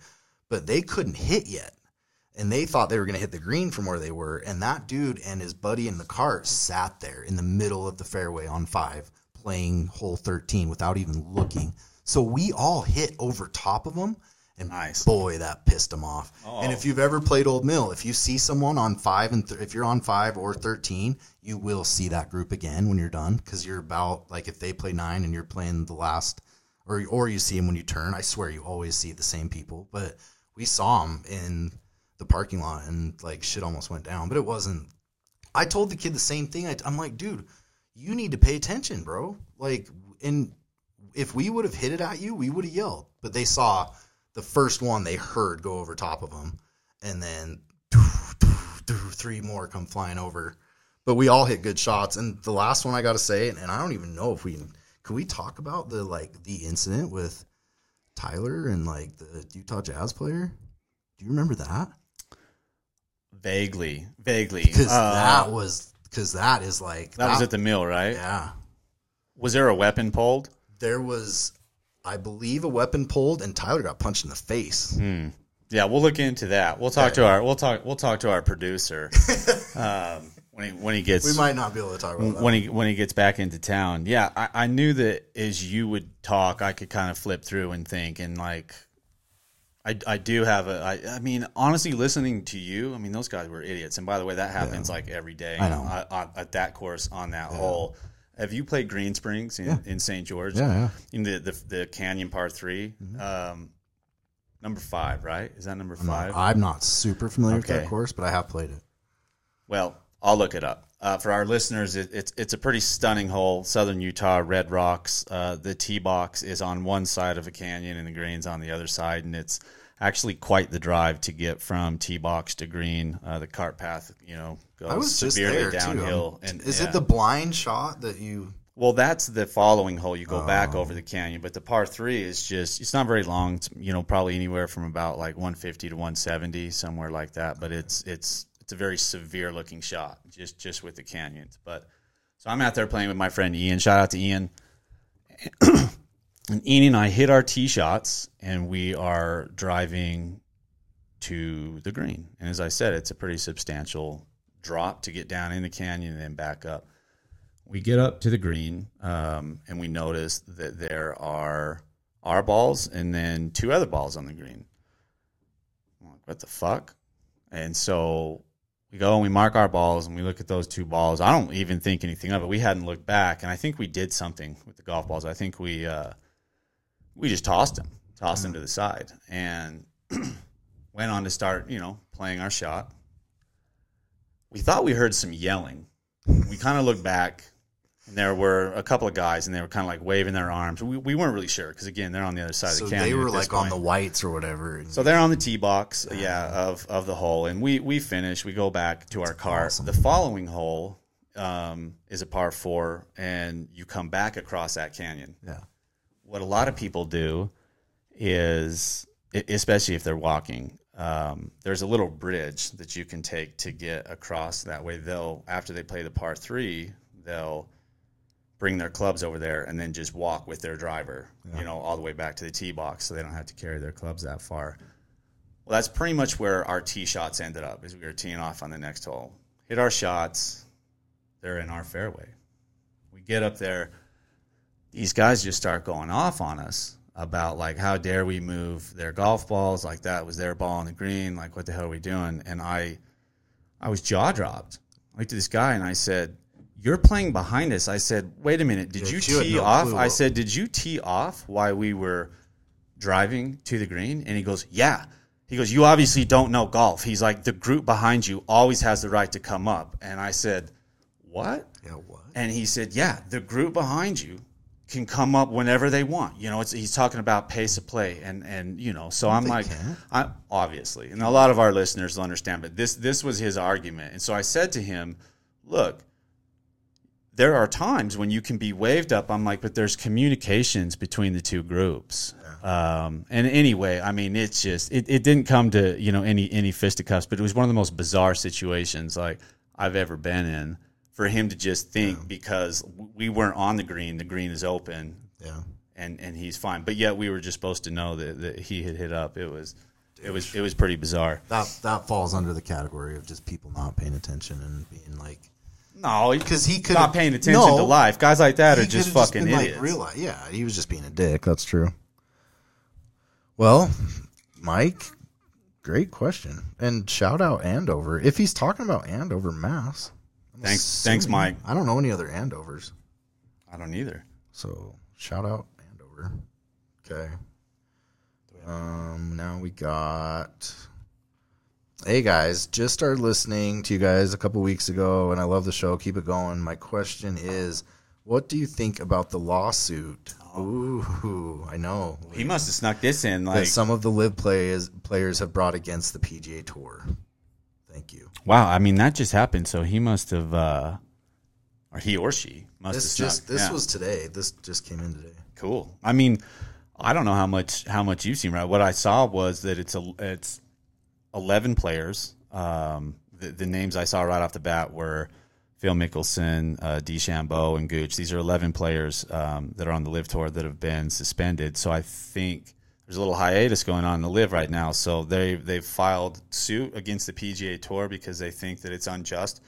but they couldn't hit yet. And they thought they were going to hit the green from where they were. And that dude and his buddy in the cart sat there in the middle of the fairway on five, playing hole 13 without even looking. So we all hit over top of them. And Nice. boy, that pissed them off. Oh. And if you've ever played Old Mill, if you see someone on five and th- if you're on five or 13, you will see that group again when you're done because you're about like if they play nine and you're playing the last, or or you see them when you turn. I swear you always see the same people. But we saw them in the parking lot and like shit almost went down. But it wasn't. I told the kid the same thing. I, I'm like, dude, you need to pay attention, bro. Like, and if we would have hit it at you, we would have yelled. But they saw the first one they heard go over top of them, and then three more come flying over. But we all hit good shots, and the last one I got to say, and I don't even know if we can. Can we talk about the like the incident with Tyler and like the Utah Jazz player? Do you remember that? vaguely vaguely Because Uh, that was because that is like that was at the mill right yeah. was there a weapon pulled There was, I believe, a weapon pulled, and Tyler got punched in the face. Yeah, we'll look into that. We'll talk to our we'll talk we'll talk to our producer um, when he when he gets We might not be able to talk about that. when he when he gets back into town. Yeah, I, I knew that as you would talk, I could kind of flip through and think, and like, I, I do have a. I, I mean, honestly, listening to you, I mean, those guys were idiots. And by the way, that happens like every day. I know. uh, on- at that course on that hole. Have you played Green Springs in, in St. George? Yeah, yeah. In the the, the Canyon Par 3 um, number five, right? Is that number five? I'm not super familiar with that course, but I have played it. Well, I'll look it up. Uh, for our listeners, it, it's it's a pretty stunning hole. Southern Utah, Red Rocks. Uh, the tee box is on one side of a canyon, and the green's on the other side, and it's actually quite the drive to get from tee box to green. Uh, the cart path, you know, goes I was just severely there downhill. too. And is yeah. it the blind shot that you? Well, that's the following hole. You go back Oh. over the canyon, but the par three is just, it's not very long. It's, you know, probably anywhere from about like 150 to 170, somewhere like that. But it's, it's, it's a very severe looking shot just, just with the canyons. But so I'm out there playing with my friend Ian. Shout out to Ian. and Ian and I hit our tee shots and we are driving to the green. And as I said, it's a pretty substantial drop to get down in the canyon and then back up we get up to the green um, and we notice that there are our balls and then two other balls on the green. Like, what the fuck? And so we go and we mark our balls and we look at those two balls. I don't even think anything of it. We hadn't looked back, and I think we did something with the golf balls. I think we uh, we just tossed him, tossed him to the side, and went on to start, you know, playing our shot. We thought we heard some yelling. We kind of looked back, and there were a couple of guys, and they were kind of like waving their arms. We, we weren't really sure because again, they're on the other side So of the canyon. they were like on the whites or whatever. So they're on the tee box, yeah, of of the hole, and we we finish. We go back to our car. The following hole um, is a par four, and you come back across that canyon. yeah. What a lot of people do is, especially if they're walking, um, there's a little bridge that you can take to get across. That way, they'll after they play the par three, they'll bring their clubs over there and then just walk with their driver, you know, all the way back to the tee box, so they don't have to carry their clubs that far. Well, that's pretty much where our tee shots ended up. As we were teeing off on the next hole, hit our shots, they're in our fairway. We get up there, these guys just start going off on us about like how dare we move their golf balls like that was their ball on the green, like what the hell are we doing? And I, I was jaw dropped. I looked at this guy and I said, "You're playing behind us." I said, "Wait a minute, did you you tee no off?" clue I said, "Did you tee off while we were driving to the green?" And he goes, "Yeah." He goes, "You obviously don't know golf." He's like, "The group behind you always has the right to come up." And I said, "What?" Yeah. What? And he said, "Yeah, the group behind you can come up whenever they want. You know, it's, he's talking about pace of play, and and you know, so I'm they like. I, obviously, and a lot of our listeners will understand, but this this was his argument, and so I said to him, look." There are times when you can be waved up. I'm like, but there's communications between the two groups. Um, and anyway, I mean, it's just it, it didn't come to you know any any fisticuffs, but it was one of the most bizarre situations like I've ever been in for him to just think because we weren't on the green, the green is open, Yeah. and and he's fine. But yet we were just supposed to know that, that he had hit up. It was it was it was pretty bizarre. That that falls under the category of just people not paying attention and being like No, because he could not paying attention no, to life. Guys like that are just fucking been, idiots. Like, realize, yeah, he was just being a dick. That's true. Well, Mike, great question, and shout out Andover if he's talking about Andover, Mass. Thanks- thanks, Mike. I don't know any other Andovers, I don't either. so shout out Andover. Okay. Um. Now we got. Hey guys, just started listening to you guys a couple weeks ago, and I love the show. Keep it going. My question is, what do you think about the lawsuit? Ooh, I know He must have snuck this in. that Like, some of the LIV players players have brought against the PGA Tour. Thank you. wow. I mean, that just happened. So he must have, uh, or he or she must This have just this yeah. was today. This just came in today. cool. I mean, I don't know how much how much you've seen. Right. What I saw was that it's a it's eleven players. Um, the, the names I saw right off the bat were Phil Mickelson, uh, DeChambeau, and Gooch. These are eleven players um, that are on the LIV Tour that have been suspended. So I think there's a little hiatus going on in the LIV right now. So they they've filed suit against the PGA Tour because they think that it's unjust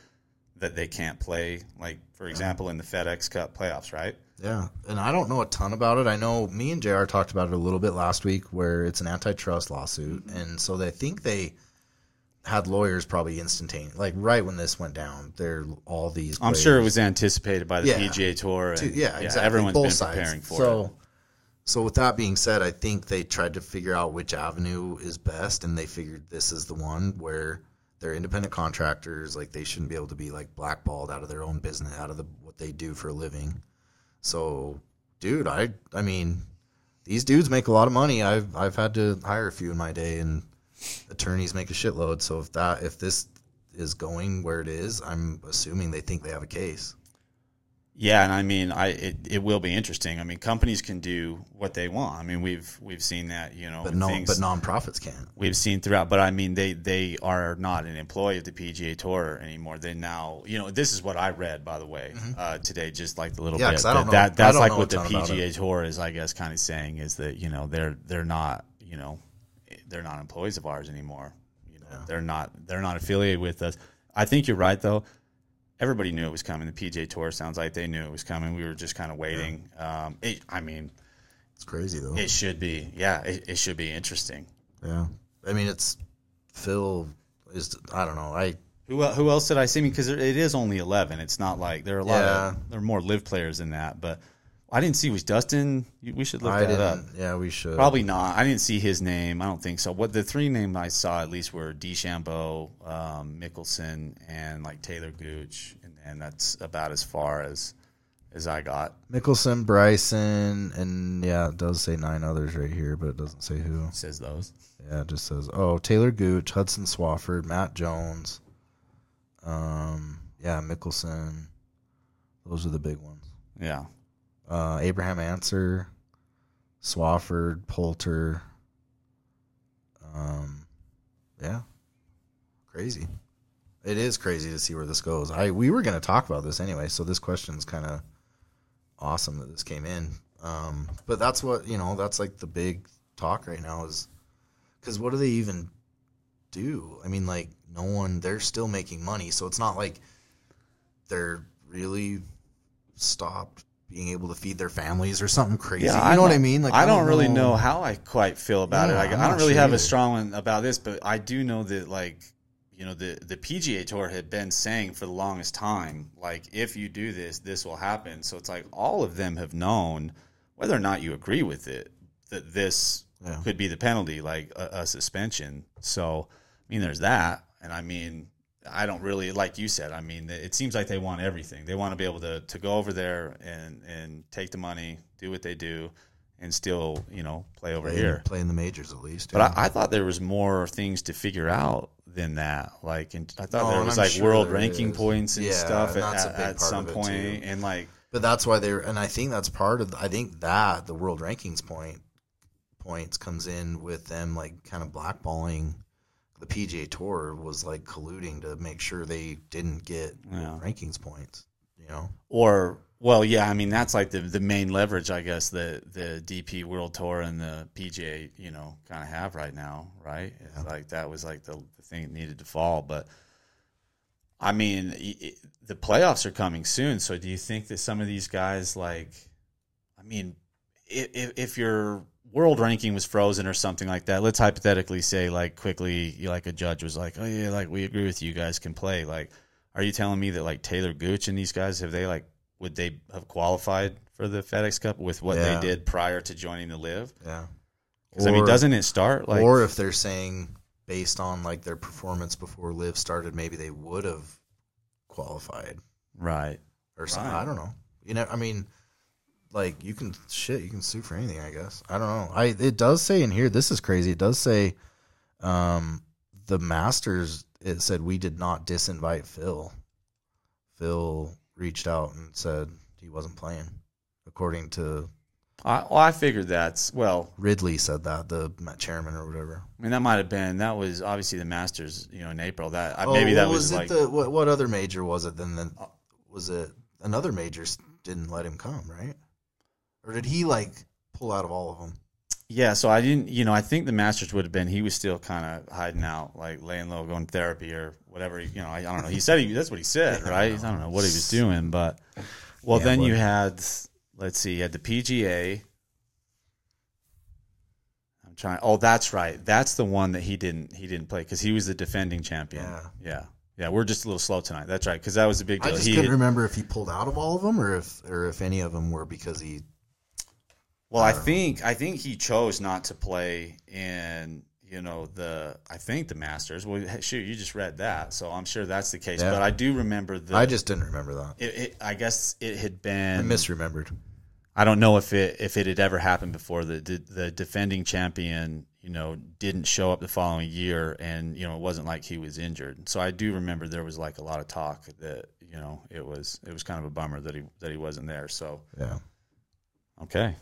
that they can't play, like for example, in the FedEx Cup playoffs, right? Yeah, and I don't know a ton about it. I know me and Jr. talked about it a little bit last week, where it's an antitrust lawsuit, mm-hmm. and so they think they had lawyers probably instantaneous, like right when this went down. They're all these. I'm sure it was anticipated by the Yeah. PGA Tour. And, yeah, exactly. Everyone's Both been sides. preparing for so, it. So with that being said, I think they tried to figure out which avenue is best, and they figured this is the one where they're independent contractors. Like they shouldn't be able to be like blackballed out of their own business, out of the what they do for a living. So, dude, I I mean, these dudes make a lot of money. I've I've had to hire a few in my day, and attorneys make a shitload. So if that if this is going where it is, I'm assuming they think they have a case. Yeah, and I mean, I it, it will be interesting. I mean, companies can do what they want. I mean, we've we've seen that, you know, But in no, things but nonprofits can't. we've seen throughout. But I mean, they they are not an employee of the PGA Tour anymore. They now, you know, this is what I read by the way uh, today, just like the little Mm-hmm. Yeah, bit. 'cause I don't that, know- that that's like what the PGA Tour is, I guess, kind of saying is that you know they're they're not you know they're not employees of ours anymore. You know, they're not they're not affiliated with us. I think you're right though. Everybody knew it was coming. The PJ Tour sounds like they knew it was coming. We were just kind of waiting. Um, it, I mean, It's crazy though. it should be. Yeah, it, it should be interesting. yeah, I mean, it's Phil is. I don't know. I Who who else did I see? Me because it is only eleven. It's not like there are a lot Yeah. of there are more LIV players than that. But I didn't see was Dustin. We should look I that up. Yeah, we should Probably not. I didn't see his name. I don't think so. What the three names I saw at least were DeChambeau, um, Mickelson, and like Taylor Gooch, and, and that's about as far as as I got. Mickelson, Bryson, and yeah, it does say nine others right here, but it doesn't say who. Says those. Yeah, it just says oh Taylor Gooch, Hudson Swafford, Matt Jones. Um, yeah, Mickelson. Those are the big ones. Yeah. Uh, Abraham Ancer, Swafford, Poulter. Um, yeah, crazy. It is crazy to see where this goes. I we were going to talk about this anyway, so this question's kind of awesome that this came in. Um, but that's what you know. That's like the big talk right now is because what do they even do? I mean, like no one. They're still making money, so it's not like they're really stopped being able to feed their families or something crazy. Yeah, you know what I mean? Like I, don't, really know how I quite feel about Yeah, it. Like, I don't really sure have either. a strong one about this, but I do know that like you know the the PGA Tour had been saying for the longest time, like if you do this, this will happen. So it's like all of them have known, whether or not you agree with it, that this Yeah. could be the penalty, like a, a suspension. So I mean, there's that, and I mean. I don't really like you said. I mean, it seems like they want everything. They want to be able to, to go over there and, and take the money, do what they do, and still, you know, play over Play, here. play in the majors at least. But I, I thought there was more things to figure out than that. Like, and I thought Oh, there was like sure world ranking is. points and Yeah, stuff and at, at, big at part some point. and like, But that's why they're, and I think that's part of. I think that the world rankings point points comes in with them like kind of blackballing the PGA Tour was like colluding to make sure they didn't get Yeah. rankings points. You know, or well, yeah, I mean that's like the the main leverage, I guess the the DP World Tour and the PGA, you know, kind of have right now, right? It's like that was like the, the thing that needed to fall, but. I mean, i- i- the playoffs are coming soon. So, do you think that some of these guys, like, I mean, if, if your world ranking was frozen or something like that, let's hypothetically say, like, quickly, like a judge was like, oh yeah, like we agree with you, guys can play. Like, are you telling me that like Taylor Gooch and these guys have they like would they have qualified for the FedEx Cup with what Yeah. they did prior to joining the LIV? yeah. Because I mean, doesn't it start like or if they're saying based on like their performance before LIV started, maybe they would have qualified right? or something. Right. I don't know. You know, I mean, like you can shit, you can sue for anything. I guess. I don't know. I it does say in here. This is crazy. It does say, um, the Masters. It said we did not disinvite Phil. Phil reached out and said he wasn't playing. According to I, well, I figured that's well. Ridley, said that the chairman or whatever. I mean, that might have been that was obviously the Masters, you know, in April. That Oh, maybe that was, it like the what, what other major was it? Then then was it another major didn't let him come right? Or did he like pull out of all of them? Yeah, so I didn't, you know, I think the Masters would have been he was still kind of hiding out, like laying low, going therapy or whatever. You know, I, I don't know. He said he that's what he said, right? I don't know what he was doing, but well, Yeah, then you had, let's see, you had the PGA. I'm trying. Oh, that's right. That's the one that he didn't he didn't play because he was the defending champion. Yeah. yeah, yeah. We're just a little slow tonight. That's right because that was a big I deal. just He couldn't had- remember if he pulled out of all of them or if or if any of them were because he. Well, I think I think he chose not to play in you know the I think the Masters. Well, shoot, you just read that, so I'm sure that's the case. Yeah. But I do remember the. I just didn't remember that. It, it, I guess it had I been. misremembered. I don't know if it if it had ever happened before. The, the the defending champion, you know, didn't show up the following year, and you know, it wasn't like he was injured. So I do remember there was like a lot of talk that you know it was it was kind of a bummer that he that he wasn't there. So Yeah. okay,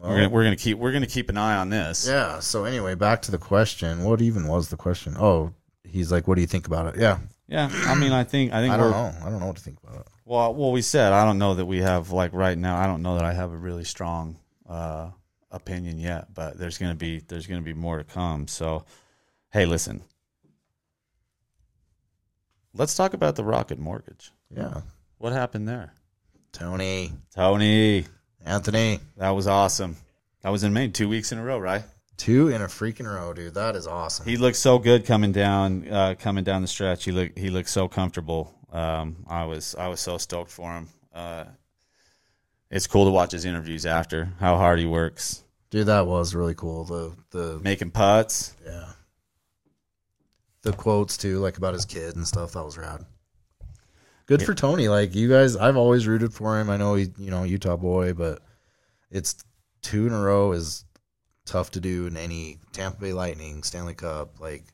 we're gonna we're gonna keep we're gonna keep an eye on this. Yeah. So anyway, back to the question. What even was the question? Oh, he's like, "What do you think about it?" Yeah. Yeah, I mean, I think I think I don't know. I don't know what to think about it. well. Well, we said I don't know that we have like right now. I don't know that I have a really strong uh, opinion yet, but there's gonna be there's gonna be more to come. So, hey, listen, let's talk about the Rocket Mortgage. Yeah. What happened there, Tony, Tony? Anthony, That was awesome. That was in Maine, two weeks in a row, right? two in a freaking row, dude. That is awesome. He looked so good coming down, uh, coming down the stretch. He looked, he looked so comfortable. Um, I was, I was so stoked for him. Uh, it's cool to watch his interviews after how hard he works, dude, that was really cool. The the making putts. yeah. The quotes too, like about his kid and stuff. That was rad. Good for Tony. Like you guys, I've always rooted for him. I know he, you know, Utah boy, but it's two in a row is tough to do in any Tampa Bay Lightning, Stanley Cup, like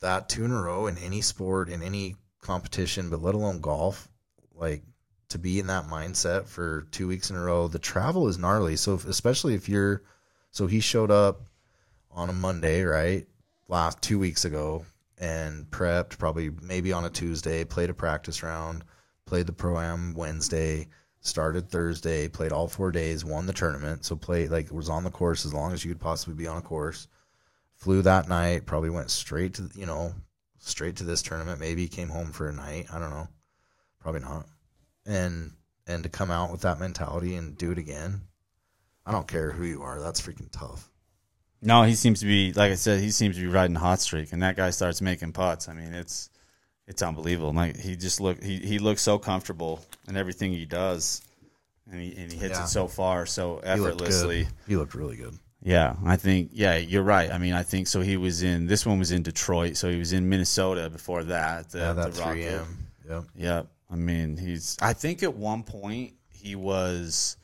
that two in a row in any sport, in any competition, but let alone golf, like to be in that mindset for two weeks in a row, the travel is gnarly. So if, especially if you're, so he showed up on a Monday, right? Last two weeks ago and prepped probably maybe on a Tuesday, played a practice round, played the pro am Wednesday, started Thursday, played all four days, won the tournament. So played like was on the course as long as you could possibly be on a course. Flew that night, probably went straight to you know, straight to this tournament. Maybe came home for a night. I don't know. Probably not. And and to come out with that mentality and do it again. I don't care who you are. That's freaking tough. No, he seems to be, like I said, he seems to be riding a hot streak, and that guy starts making putts. I mean, it's, it's unbelievable. Like he just look, he, he looks so comfortable in everything he does, and he and he hits Yeah. it so far, so He looked effortlessly. He looked really good. Yeah, I think yeah, you're right. I mean, I think so. He was in this one was in Detroit, so he was in Minnesota before that. The, Yeah, that three M. Yep. Yep. I mean, he's. I think at one point he was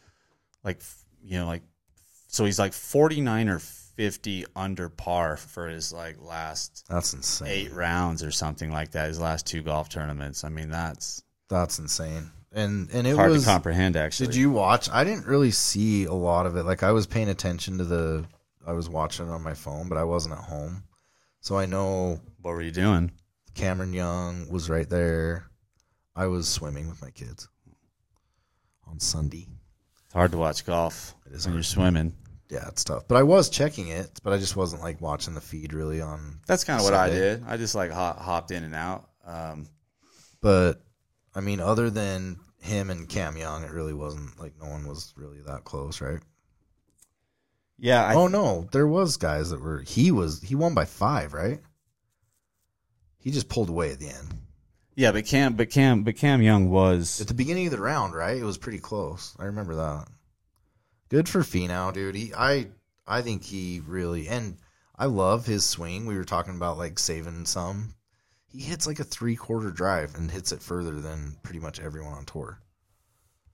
like, you know, like, so he's like 49 or 50 under par for his like last That's insane. eight rounds or something like that. His last two golf tournaments. I mean, that's That's insane. And and it was hard was to comprehend. Actually, Did you watch? I didn't really see a lot of it. Like I was paying attention to the I was watching it on my phone, but I wasn't at home. So I know What were you doing? Cameron Young was right there. I was swimming with my kids on Sunday. It's hard to watch golf It is when you're swimming. Yeah, it's tough. But I was checking it, but I just wasn't like watching the feed really on That's kind of what I did. I just like hop, hopped in and out. Um, But I mean, other than him and Cam Young, it really wasn't like no one was really that close, right? yeah, I, oh no, there was guys that were. He was he won by five, right? He just pulled away at the end. yeah, but Cam, but Cam, but Cam Young was At the beginning of the round, right? It was pretty close. I remember that. Good for Finau, dude. He, I, I think he really, and I love his swing. We were talking about like saving some. He hits like a three quarter drive and hits it further than pretty much everyone on tour.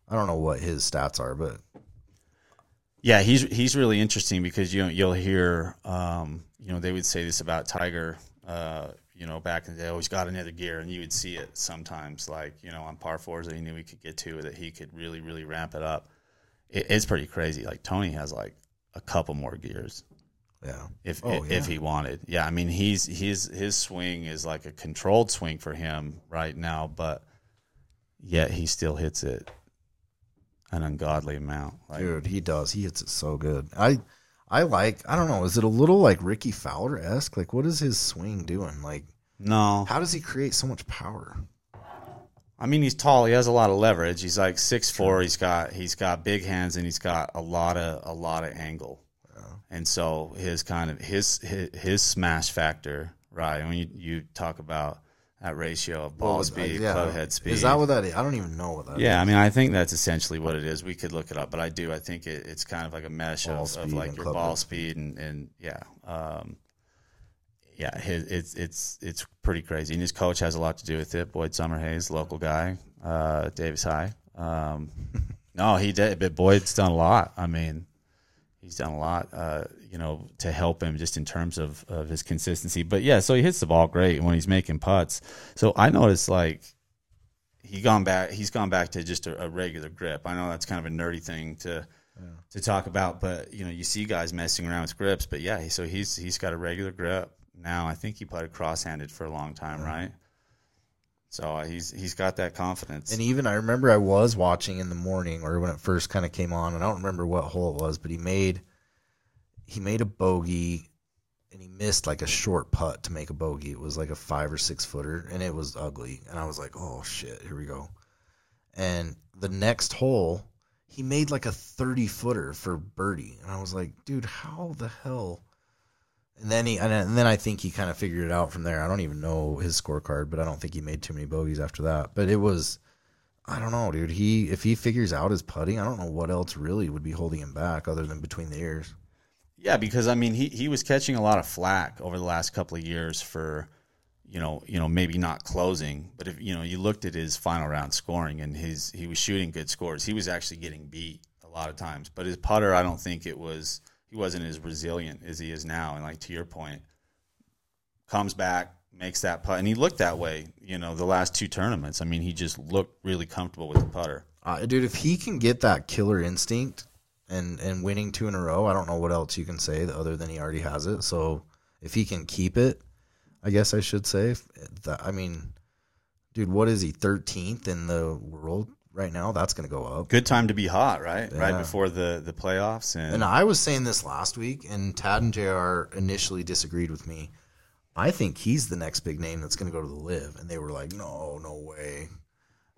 I don't know what his stats are, but Yeah, he's he's really interesting because you know, you'll hear um, you know they would say this about Tiger, uh, you know back in the day, oh he's got another gear, and you would see it sometimes like you know on par fours that he knew he could get to that he could really really ramp it up. It, it's pretty crazy. Like Tony has like a couple more gears yeah. if Oh, if, yeah. he wanted. Yeah, I mean he's he's his swing is like a controlled swing for him right now, but yet he still hits it. an ungodly amount. Like, Dude, he does. He hits it so good. I I like I don't know, is it a little like Rickie Fowler esque? Like what is his swing doing? Like no, how does he create so much power? I mean he's tall. He has a lot of leverage. He's like six four. He's got he's got big hands and he's got a lot of a lot of angle. And so his kind of his his, his smash factor, right? When you, you talk about that ratio of ball What was- speed, yeah. club head speed, Is that what that is? I don't even know what that Yeah, I mean, I think that's essentially what it is. We could look it up, but I do. I think it, it's kind of like a mesh of, of like your ball head speed and, and yeah, um, yeah. His, it's it's it's pretty crazy, and his coach has a lot to do with it. Boyd Summerhays, local guy, uh, Davis High. Um, no, he did, but Boyd's done a lot. I mean, he's done a lot, uh, you know, to help him just in terms of, of his consistency. But yeah, so he hits the ball great when he's making putts. So I noticed like he gone back. He's gone back to just a, a regular grip. I know that's kind of a nerdy thing to to talk about, but you know, you see guys messing around with grips. But yeah, so he's he's got a regular grip now. I think he played cross-handed for a long time, right? So uh, he's he's got that confidence. And even I remember I was watching in the morning or when it first kind of came on, and I don't remember what hole it was, but he made he made a bogey and he missed like a short putt to make a bogey. It was like a five or six footer, and it was ugly. And I was like, oh shit, here we go. And the next hole, he made like a thirty footer for birdie, and I was like, dude, how the hell? And then he, and then- I think he kind of figured it out from there. I don't even know his scorecard, but I don't think he made too many bogeys after that. But it was, I don't know, dude. He if he figures out his putting, I don't know what else really would be holding him back other than between the ears. Yeah, because I mean, he, he was catching a lot of flack over the last couple of years for, you know, you know, maybe not closing, but if you know, you looked at his final round scoring and his he was shooting good scores. He was actually getting beat a lot of times, but his putter, I don't think it was he wasn't as resilient as he is now. And like to your point, comes back, makes that putt, and he looked that way. You know, the last two tournaments. I mean, he just looked really comfortable with the putter. Uh, dude, if he can get that killer instinct and and winning two in a row, I don't know what else you can say other than he already has it. So if he can keep it, I guess I should say. That, I mean, dude, what is he? Thirteenth in the world right now. That's going to go up. Good time to be hot, right? Right before the the playoffs, and, And I was saying this last week, and Tad and Jr. initially disagreed with me. I think he's the next big name that's going to go to the LIV, and they were like, "No, no way,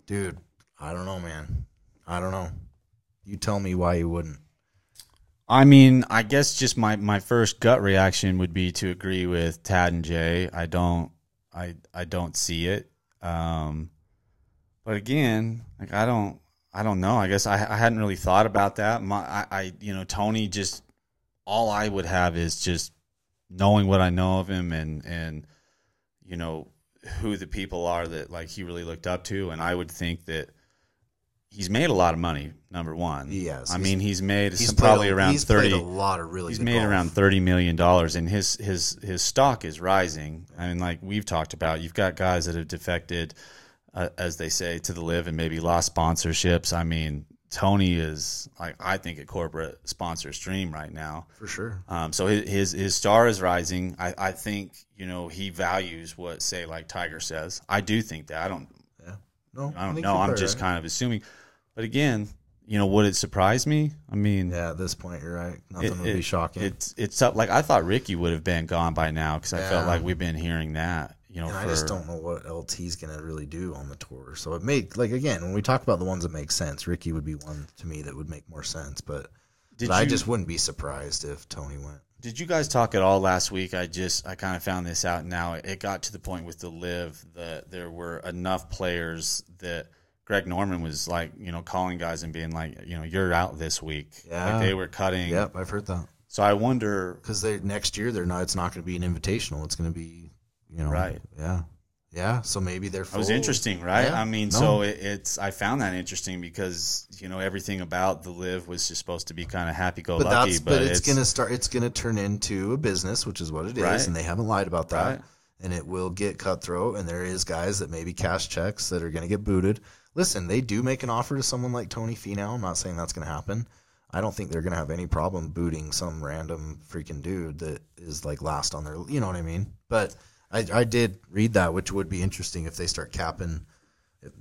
dude." I don't know, man. I don't know. You tell me why you wouldn't. I mean, I guess just my, my first gut reaction would be to agree with Tad and Jay. I don't I I don't see it. Um, but again, like I don't I don't know. I guess I, I hadn't really thought about that. My I, I you know Tony just all I would have is just knowing what I know of him and and you know who the people are that like he really looked up to, and I would think that he's made a lot of money. Number one, Yes, I mean he's made He's some, probably a, around he's thirty. A lot of really. He's made golf. around thirty million dollars, and his his his stock is rising. I mean, like we've talked about, you've got guys that have defected, uh, as they say, to the LIV and maybe lost sponsorships. I mean, Tony is like I think a corporate sponsor's dream right now. for sure. Um, so his, his his star is rising. I, I think you know he values what say like Tiger says. I do think that. I don't Yeah. No, I don't think know. I'm just right. kind of assuming. But again, you know, would it surprise me? I mean, Yeah, at this point, you're right. Nothing it- would be shocking. It's it's up, like I thought Rickie would have been gone by now because I felt like we've been hearing that. You know, and for, I just don't know what LT's gonna really do on the tour. So it made like again when we talk about the ones that make sense, Rickie would be one to me that would make more sense. But, Did but I just wouldn't be surprised if Tony went. Did you guys talk at all last week? I just I kind of found this out now. It got to the point with the LIV that there were enough players that Greg Norman was like, you know, calling guys and being like, you know, you're out this week. Yeah. Like they were cutting. Yep, I've heard that. So I wonder. Because they next year they're not. It's not going to be an invitational. It's going to be, you know, Right. Yeah, yeah. So maybe they're. That was interesting, right? Yeah. I mean, No. so it, it's I found that interesting because you know everything about the LIV was just supposed to be kind of happy go But lucky, that's but, it's, going to start. It's going to turn into a business, which is what it is, Right. and they haven't lied about that. Right. And it will get cutthroat, and there is guys that maybe cash checks that are going to get booted. Listen, they do make an offer to someone like Tony Finau. I'm not saying that's going to happen. I don't think they're going to have any problem booting some random freaking dude that is like last on their. You know what I mean? But I, I did read that, which would be interesting if they start capping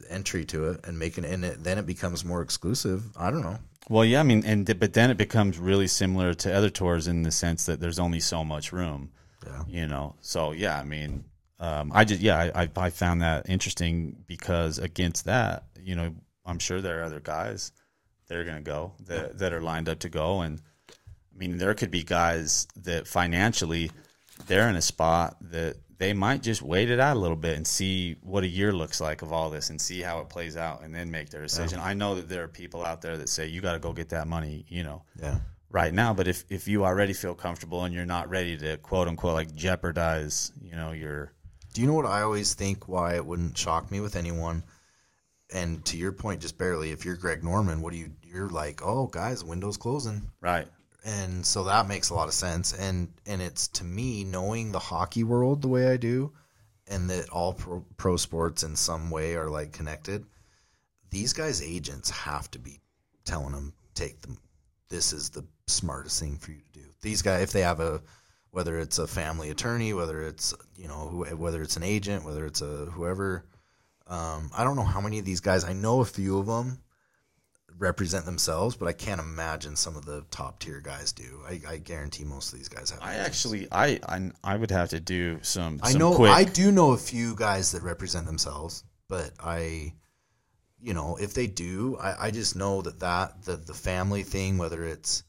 entry to it and making and it, then it becomes more exclusive. I don't know. Well, yeah, I mean, and but then it becomes really similar to other tours in the sense that there's only so much room. Yeah. You know, so yeah, I mean, um, I just yeah, I, I I found that interesting because against that, you know, I'm sure there are other guys that are going to go that that are lined up to go, and I mean, there could be guys that financially they're in a spot that they might just wait it out a little bit and see what a year looks like of all this and see how it plays out and then make their decision. I know that there are people out there that say you got to go get that money, you know, Yeah. right now. But if if you already feel comfortable and you're not ready to quote unquote like jeopardize, you know, your Do you know what I always think why it wouldn't shock me with anyone? And to your point, just barely, if you're Greg Norman, what do you, you're like, oh, guys, window's closing. right, And so that makes a lot of sense. And, and it's to me, knowing the hockey world the way I do, and that all pro, pro sports in some way are like connected, these guys' agents have to be telling them, take them, this is the smartest thing for you to do. These guys, if they have a, whether it's a family attorney, whether it's you know whether it's an agent, whether it's a whoever. Um, I don't know how many of these guys. I know a few of them represent themselves, but I can't imagine some of the top tier guys do. I, I guarantee most of these guys have. I actually I I, I would have to do some. I some know quick, I do know a few guys that represent themselves, but I, you know, if they do, I, I just know that that the the family thing, whether it's,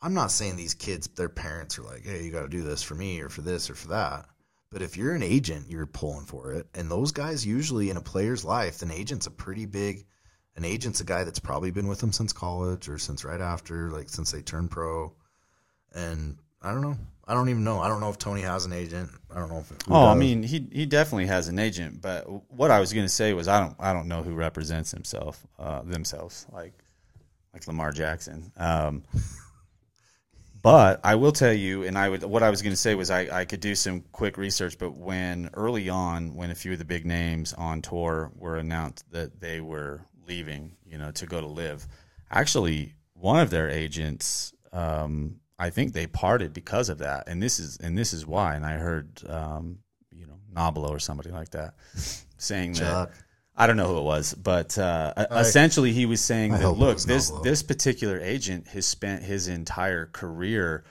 I'm not saying these kids, their parents are like, hey, you got to do this for me or for this or for that. But if you're an agent, you're pulling for it, and those guys usually in a player's life, an agent's a pretty big. An agent's a guy that's probably been with them since college or since right after, like since they turned pro. And I don't know. I don't even know. I don't know if Tony has an agent. I don't know if. Oh, I mean, he he definitely has an agent, but what I was going to say was I don't I don't know who represents himself uh, themselves like like Lamar Jackson. Um, but I will tell you, and I would what I was going to say was I, I could do some quick research, but when early on, when a few of the big names on tour were announced that they were leaving, you know, to go to LIV, actually one of their agents. Um, I think they parted because of that, and this is and this is why. And I heard, um, you know, Nobilo or somebody like that saying that. I don't know who it was, but uh, essentially he was saying I that look, this this particular agent has spent his entire career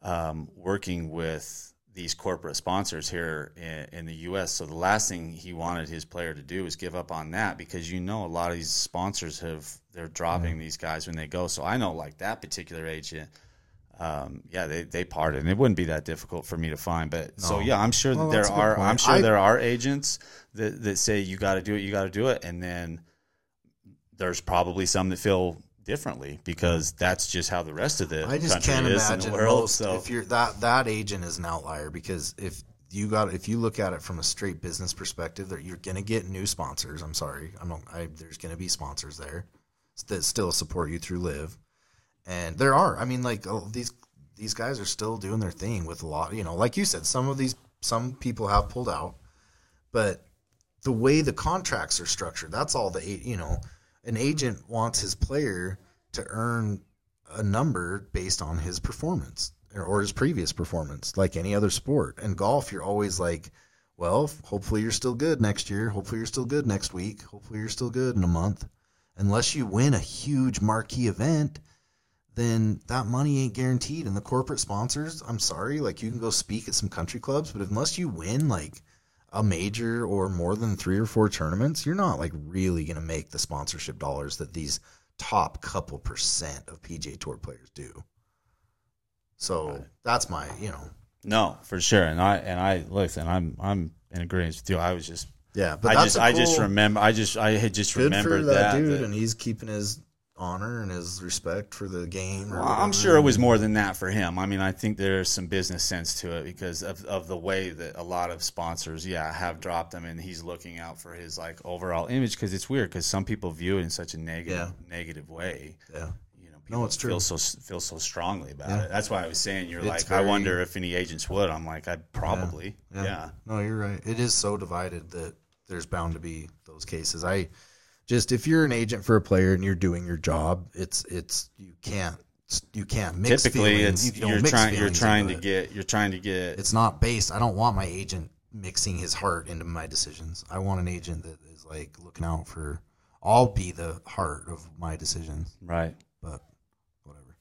um, working with these corporate sponsors here in, in the U.S. So the last thing he wanted his player to do was give up on that because you know a lot of these sponsors have they're dropping these guys when they go. So I know like that particular agent. Um, yeah, they, they parted, and it wouldn't be that difficult for me to find. But so yeah, I'm sure Well, there that's a good are. I'm sure I- there are agents that that say you got to do it, you got to do it, and then there's probably some that feel differently because that's just how the rest of the I just can't is imagine world. most so if you're that that agent is an outlier because if you got if you look at it from a straight business perspective, that you're gonna get new sponsors. I'm sorry, I'm not. I, there's gonna be sponsors there that still support you through LIV, and there are. I mean, like oh, these these guys are still doing their thing with a lot. You know, like you said, some of these some people have pulled out, but the way the contracts are structured, that's all the a- you know. An agent wants his player to earn a number based on his performance or- his previous performance, like any other sport. In golf, you're always like, well, hopefully you're still good next year. Hopefully you're still good next week. Hopefully you're still good in a month. Unless you win a huge marquee event, then that money ain't guaranteed. And the corporate sponsors, I'm sorry, like you can go speak at some country clubs, but unless you win like a major or more than three or four tournaments, you're not like really going to make the sponsorship dollars that these top couple percent of PGA Tour players do. So that's my, you know, no, for sure. And I and I listen. I'm I'm in agreement with you. I was just yeah. But I just a I just remember I just I had just remembered that, that, dude, that- and he's keeping his honor and his respect for the game. Or Well, I'm sure it was more than that for him. I mean, I think there's some business sense to it because of, of the way that a lot of sponsors, yeah, have dropped him, and he's looking out for his like overall image. Because it's weird because some people view it in such a negative Yeah. negative way. Yeah. You know, people it's true. Feel so feel so strongly about Yeah. it. That's why I was saying you're It's like, I wonder if any agents would. I'm like, I probably, yeah. No, you're right. It is so divided that there's bound to be those cases. I just if you're an agent for a player and you're doing your job, it's it's you can't you can't mix Typically, feelings. it's you you're, mix trying you're trying to it. get you're trying to get It's not based. I don't want my agent mixing his heart into my decisions. I want an agent that is like looking out for. I'll be the heart of my decisions, Right. but whatever.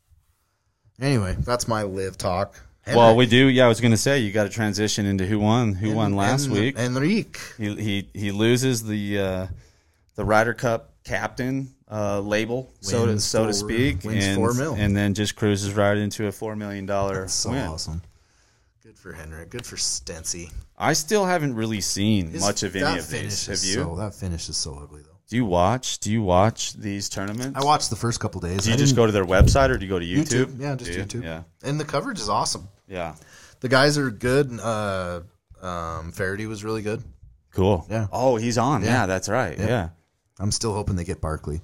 Anyway, that's my LIV talk. Well, we do. Yeah, I was going to say you got to transition into who won. Who won last En- week? Enrique. He he he loses the uh, the Ryder Cup captain uh, label, so to Wins so to speak, and, four mil. and then just cruises right into a four million dollar So win. awesome. Good for Henrik. Good for Stency. I still haven't really seen His- much of any of these. Have you? So, that finish is so ugly, though. do you watch? Do you watch these tournaments? I watched the first couple days. Do you I just go to their website or do you go to YouTube? YouTube. Yeah, just you? YouTube. Yeah, And the coverage is awesome. yeah, The guys are good. Uh, um, Feherty was really good. cool. Yeah. Oh, he's on. Yeah, Yeah. that's right. Yeah. Yeah. I'm still hoping they get Barkley.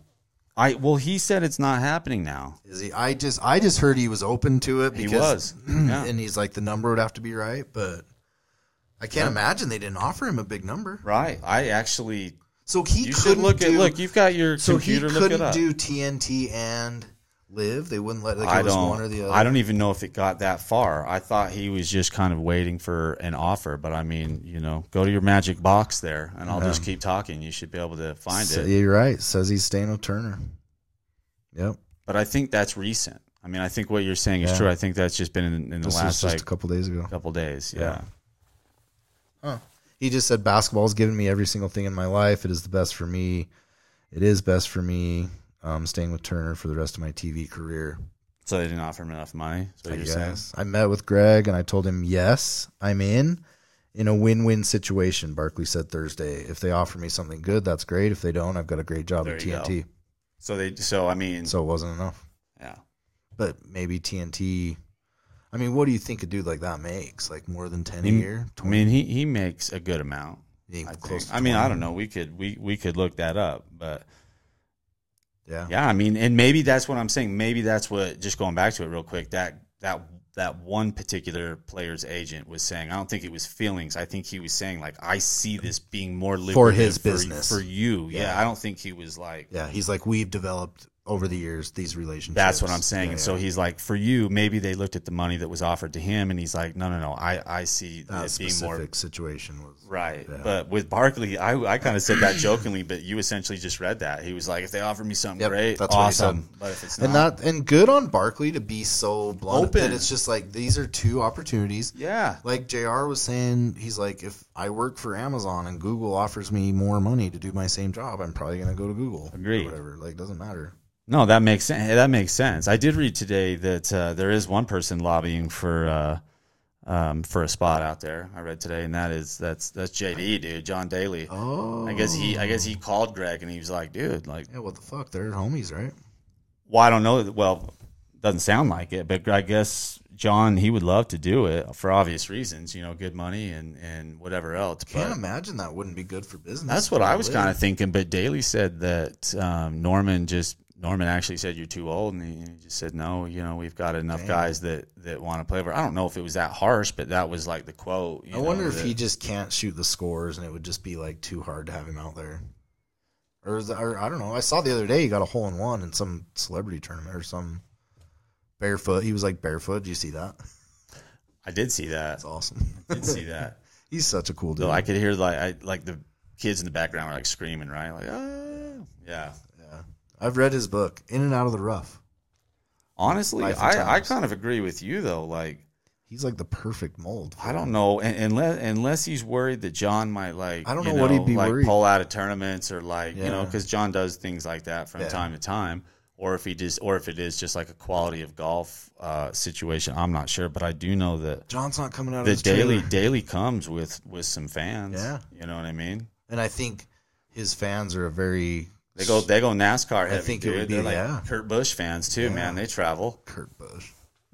I well, he said it's not happening now. Is he? I just I just heard he was open to it. He Because, was. Yeah. and he's like the number would have to be right, but I can't imagine they didn't offer him a big number. Right. I actually. So he You couldn't look at. do, Look, you've got your So he computer. Look it couldn't do TNT and LIV. They wouldn't let like I it was don't. one or the other. I don't even know if it got that far. I thought he was just kind of waiting for an offer. But I mean, you know, go to your magic box there, and I'll just keep talking. You should be able to find So- it. You're right. Says he's with Turner. Yep. But I think that's recent. I mean, I think what you're saying is Yeah. true. I think that's just been in, in the This last just like a couple days ago. couple days. Yeah. Huh he just said basketball's given me every single thing in my life. It is the best for me. It is best for me. Um, staying with Turner for the rest of my TV career. So they didn't offer him enough money. So I guess. I met with Greg and I told him yes, I'm in. In a win-win situation, Barkley said Thursday. If they offer me something good, that's great. If they don't, I've got a great job There at TNT. so they. So I mean, So it wasn't enough. yeah. But maybe TNT. I mean, what do you think a dude like that makes? Like more than ten a He- year? I mean, he he makes a good amount. I. I mean, I don't know. We could we we could look that up, but Yeah. yeah, I mean, and maybe that's what I'm saying. Maybe that's what. Just going back to it real quick. That that that one particular player's agent was saying. I don't think it was feelings. I think he was saying like, I see this being more lucrative For his business. for you. Yeah. Yeah. I don't think he was like. Yeah. He's like, we've developed over the years these relationships. That's what I'm saying. Yeah, and so he's like, for you, maybe they looked at the money that was offered to him, and he's like, no, no, no. I I see that it being specific more situation was Right. Yeah. But with Barkley, I, I kind of said that jokingly, but you essentially just read that. He was like, if they offer me something Yep, great, that's awesome. But if it's not, and not, and good on Barkley to be so blunt Open. that it's just like these are two opportunities. yeah. Like Jr. was saying, he's like, if I work for Amazon and Google offers me more money to do my same job, I'm probably gonna go to Google. or Agreed. Whatever. Like doesn't matter. No, that makes sense. That makes sense. I did read today that uh, there is one person lobbying for uh, um, for a spot out there. I read today, and that is that's that's JD, dude, John Daly. Oh. I guess he I guess he called Greg, and he was like, dude, like, Yeah. What the fuck? They're homies, right? well, I don't know. Well, doesn't sound like it, but I guess John he would love to do it for obvious reasons. You know, good money and and whatever else. I can't imagine that wouldn't be good for business. that's what I was kind of thinking. But Daly said that um, Norman just Norman actually said you're too old, and he, just said no. You know, we've got enough Damn. guys that that want to play. But I don't know if it was that harsh, but that was like the quote. you I wonder know, if that- he just can't shoot the scores and it would just be like too hard to have him out there. Or, that, or I don't know. I saw the other day he got a hole in one in some celebrity tournament or some barefoot. He was like barefoot. Did you see that? I did see that. That's awesome. I did see that. He's such a cool dude. So I could hear like I like the kids in the background were like screaming, right? Like, ah, yeah. I've read his book, In and Out of the Rough. Honestly, Life and I, I Times. kind of agree with you though. Like, He's like the perfect mold. for I don't it. know, and, unless unless he's worried that John might like, I don't you know what he'd be like worried. pull out of tournaments or like you know Yeah. because John does things like that from Yeah. time to time, or if he just or if it is just like a quality of golf uh, situation. I'm not sure, but I do know that John's not coming out of the his daily trailer. daily comes with with some fans. Yeah. you know what I mean. And I think his fans are a very They go they go NASCAR heavy. think it dude. would be- They're like yeah. Kurt Busch fans too, man. They travel. Kurt Busch.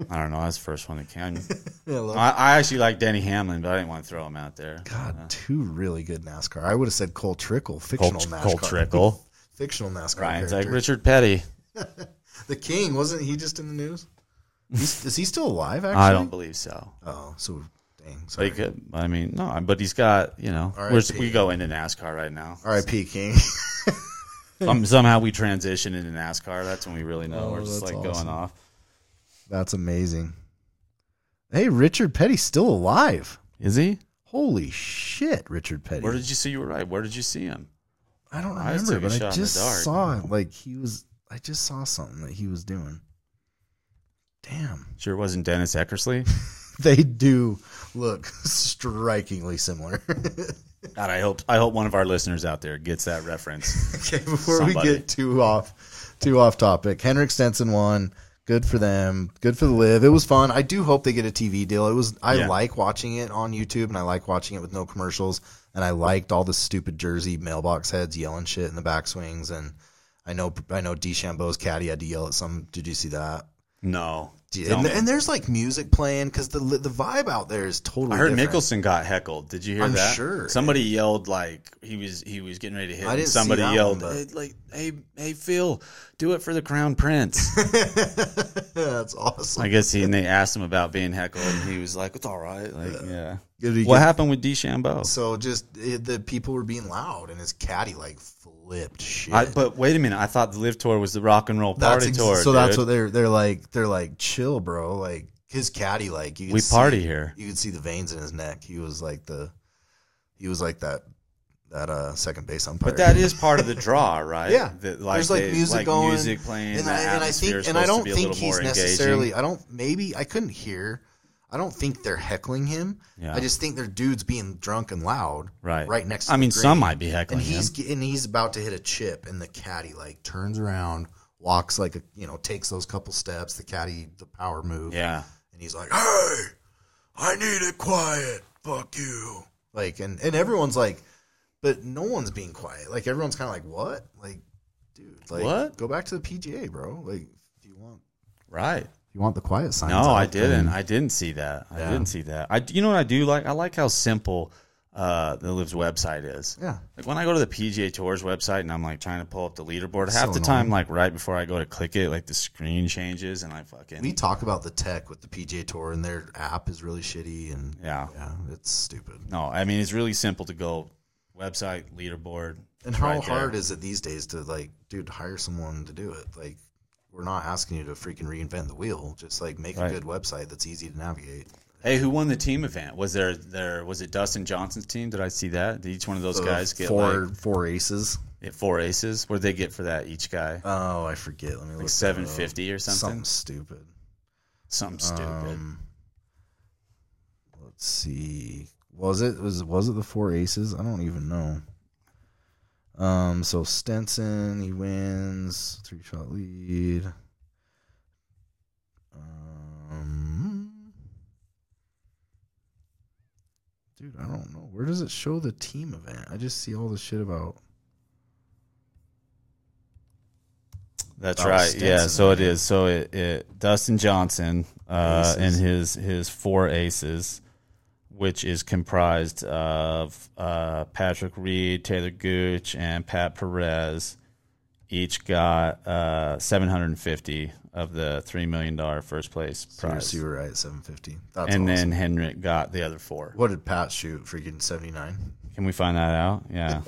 I don't know. That's the first one that came. Yeah, I, I actually like Denny Hamlin, but I didn't want to throw him out there. God, two really good NASCAR. I would have said Cole Trickle, fictional Colt, NASCAR. Colt Trickle. fictional NASCAR. Ryan's like. Richard Petty. The King wasn't he just in the news? He's, is he still alive? Actually, I don't believe so. Oh, so dang. Sorry. he could. I mean, no. But he's got. You know, we go into NASCAR right now. R.I.P. King. Some, somehow we transition into NASCAR. That's when we really know Oh, we're just like awesome. going off. That's amazing. Hey, Richard Petty's still alive. Is he? Holy shit, Richard Petty. Where did you see? You were right. Where did you see him? I don't I remember, but I shot in the just saw like he was. I just saw something that he was doing. Damn, Sure, wasn't Dennis Eckersley. they do look strikingly similar. God, I hope I hope one of our listeners out there gets that reference. okay, before Somebody. we get too off, too off topic, Henrik Stenson won. Good for them. Good for the LIV. It was fun. I do hope they get a TV deal. It was. I Yeah. like watching it on YouTube, and I like watching it with no commercials. And I liked all the stupid Jersey mailbox heads yelling shit in the backswings. And I know, I know, DeChambeau's caddy had to yell at some. Did you see that? No, And, and there's like music playing because the the vibe out there is totally. I heard different. Mickelson got heckled. Did you hear I'm that? sure. Somebody yelled like he was he was getting ready to hit. I didn't see somebody that yelled one, but- uh, like, "Hey, hey, Phil, do it for the Crown Prince." That's awesome. I guess he and they asked him about being heckled, and he was like, "It's all right." Like, yeah. He What happened with DeChambeau? So just it, the people were being loud, and his caddy like flipped shit. I, but wait a minute, I thought the LIV Tour was the rock and roll party ex- tour. So that's what they're they're like. They're like, chill, bro. Like his caddy, like you. We see- party here. You could see the veins in his neck. He was like the, he was like that, that uh second base umpire. But that is part of the draw, right? yeah. That, There's like they- music like going, music playing, and I, and I think, and I don't think he's necessarily. engaging. I don't. Maybe I couldn't hear. I don't think they're heckling him. Yeah. I just think they're dudes being drunk and loud. Right. Right next. to him. I mean, green. some might be heckling and he's him. and he's about to hit a chip, and the caddy like turns around, walks like a you know takes those couple steps. The caddy, the power move. Yeah. and he's like, "Hey, I need it quiet. Fuck you." Like, and and everyone's like, but no one's being quiet. Like everyone's kind of like, "What?" Like, dude, like, What? Go back to the PGA, bro. Like, if you want, Right. if you want the quiet signs. No, I didn't. I didn't see that. I Yeah. didn't see that. I, you know what I do like? I like how simple uh, the LIV's website is. Yeah. Like when I go to the PGA Tours website and I'm like trying to pull up the leaderboard, half so the time, like right before I go to click it, like the screen changes and I fucking We talk about the tech with the PGA Tour, and their app is really shitty, and Yeah. yeah, it's stupid. no. I mean, it's really simple to go website leaderboard. And how right hard is it these days to like, dude, hire someone to do it? Like, we're not asking you to freaking reinvent the wheel. Just like make Right. a good website that's easy to navigate. Hey, who won the team event? Was there there was it Dustin Johnson's team? Did I see that? Did each one of those So guys get four like four aces. four aces? What did they get for that each guy? Oh, I forget. Let me look. like that seven up. or something. Something stupid. Something stupid. Um, let's see. Was it was was it the four aces? I don't even know. Um. So Stenson he wins three shot lead. Um. Dude, I don't know. Where does it show the team event? I just see all the shit about. That's Oh, right. Stenson, yeah, so it is. So it, it Dustin Johnson uh, and his his four aces, which is comprised of uh, Patrick Reed, Taylor Gooch, and Pat Perez. Each got uh, seven hundred and fifty of the three million dollar first place prize, so you were right at seven fifty. That's and awesome. then Henrik got the other four. what did Pat shoot? Freaking seventy nine. Can we find that out? Yeah.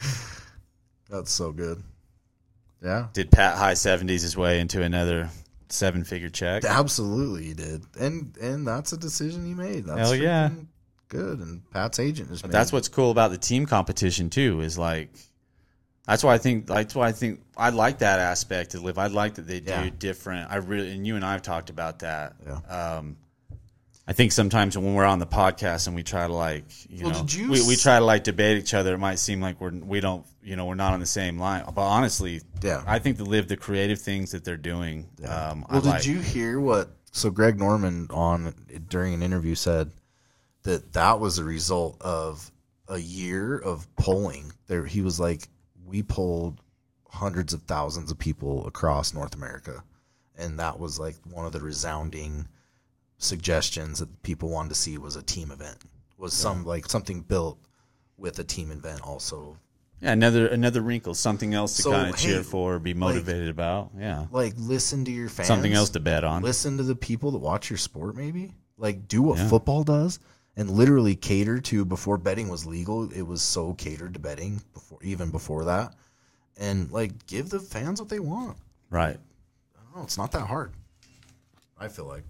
That's so good. Yeah. Did Pat high seventies his way into another seven figure check? Absolutely, he did, and and that's a decision he made. That's Hell yeah. good. And Pat's agent is. That's what's cool about the team competition too. Is like that's why I think that's why I think I like that aspect of LIV. I like that they do Yeah. different. I really and you and I have talked about that. Yeah. Um, I think sometimes when we're on the podcast and we try to like you Well, know you we, we try to like debate each other, it might seem like we're we don't you know we're not on the same line. But honestly, Yeah. I think the LIV the creative things that they're doing. Um, Well, I did like. you hear what? So Greg Norman on during an interview said that that was a result of a year of polling. There, he was like, we polled hundreds of thousands of people across North America, and that was like one of the resounding suggestions that people wanted to see was a team event. Was some like something built with a team event also Yeah, another another wrinkle, something else to So, kind of cheer for, be motivated about. Yeah, like listen to your fans. something else to bet on. listen to the people that watch your sport maybe like do what Yeah. football does and literally cater to before betting was legal it was so catered to betting before even before that and like give the fans what they want Right. i don't know it's not that hard i feel like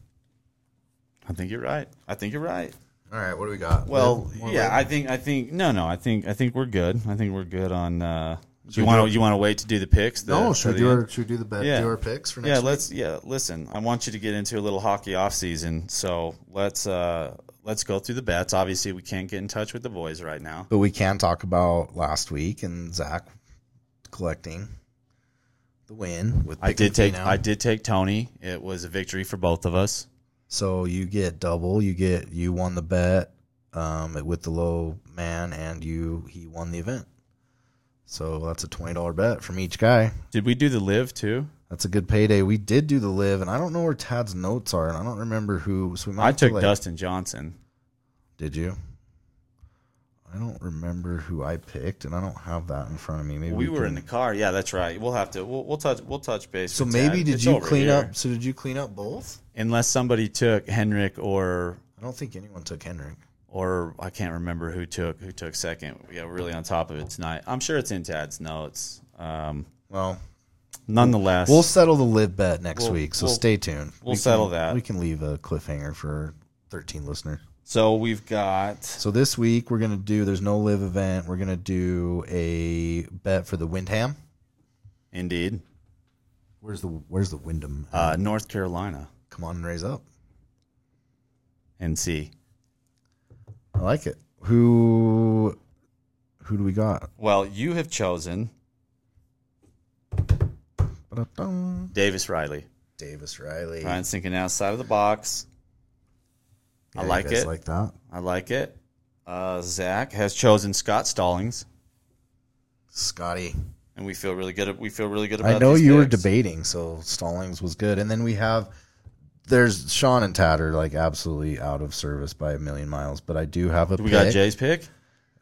I think you're right. I think you're right. All right, what do we got? Well, More yeah, LIV? I think I think no, no, I think I think we're good. I think we're good on. Uh, do you want to you want to wait to do the picks? The, no, should we do our should we do the bet, Yeah. do our picks for next yeah, week? let's yeah. Listen, I want you to get into a little hockey off season, so let's uh let's go through the bets. Obviously, we can't get in touch with the boys right now. But we can talk about last week and Zach collecting the win with. I did take Finau. I did take Tony. It was a victory for both of us. So you get double. You get you won the bet um, with the low man, and you he won the event. So that's a twenty dollar bet from each guy. Did we do the LIV too? That's a good payday. We did do the LIV, and I don't know where Tad's notes are, and I don't remember who. So we might I have to, took like- Dustin Johnson. Did you? I don't remember who I picked, and I don't have that in front of me. Maybe We were can- in the car. Yeah, that's right. We'll have to. We'll, we'll touch. We'll touch base. So maybe Tad. did It's you clean here. up? So did you clean up both? Unless somebody took Henrik or I don't think anyone took Henrik. or I can't remember who took who took second. Yeah, we're really on top of it tonight. I'm sure it's in Tad's notes. Um, Well, nonetheless, we'll settle the LIV bet next We'll- week, so we'll- stay tuned. we'll We settle can- that. We can leave a cliffhanger for 13 listeners. so we've got So this week we're gonna do. There's no LIV event. We're gonna do a bet for the Wyndham. indeed Where's the Where's the Wyndham? uh, North Carolina Come on and raise up. and see. I like it. Who Who do we got? Well, you have chosen Ba-da-dum. Davis Riley. Davis Riley. Ryan's thinking outside of the box. Yeah, I you like guys it. Like that. I like it. Uh, Zach has chosen Scott Stallings, Scotty. and we feel really good. We feel really good about. I know these you were picks. debating, so Stallings was good, and then we have there's Sean and Tad are like absolutely out of service by a million miles, but I do have a We pick. got Jay's pick.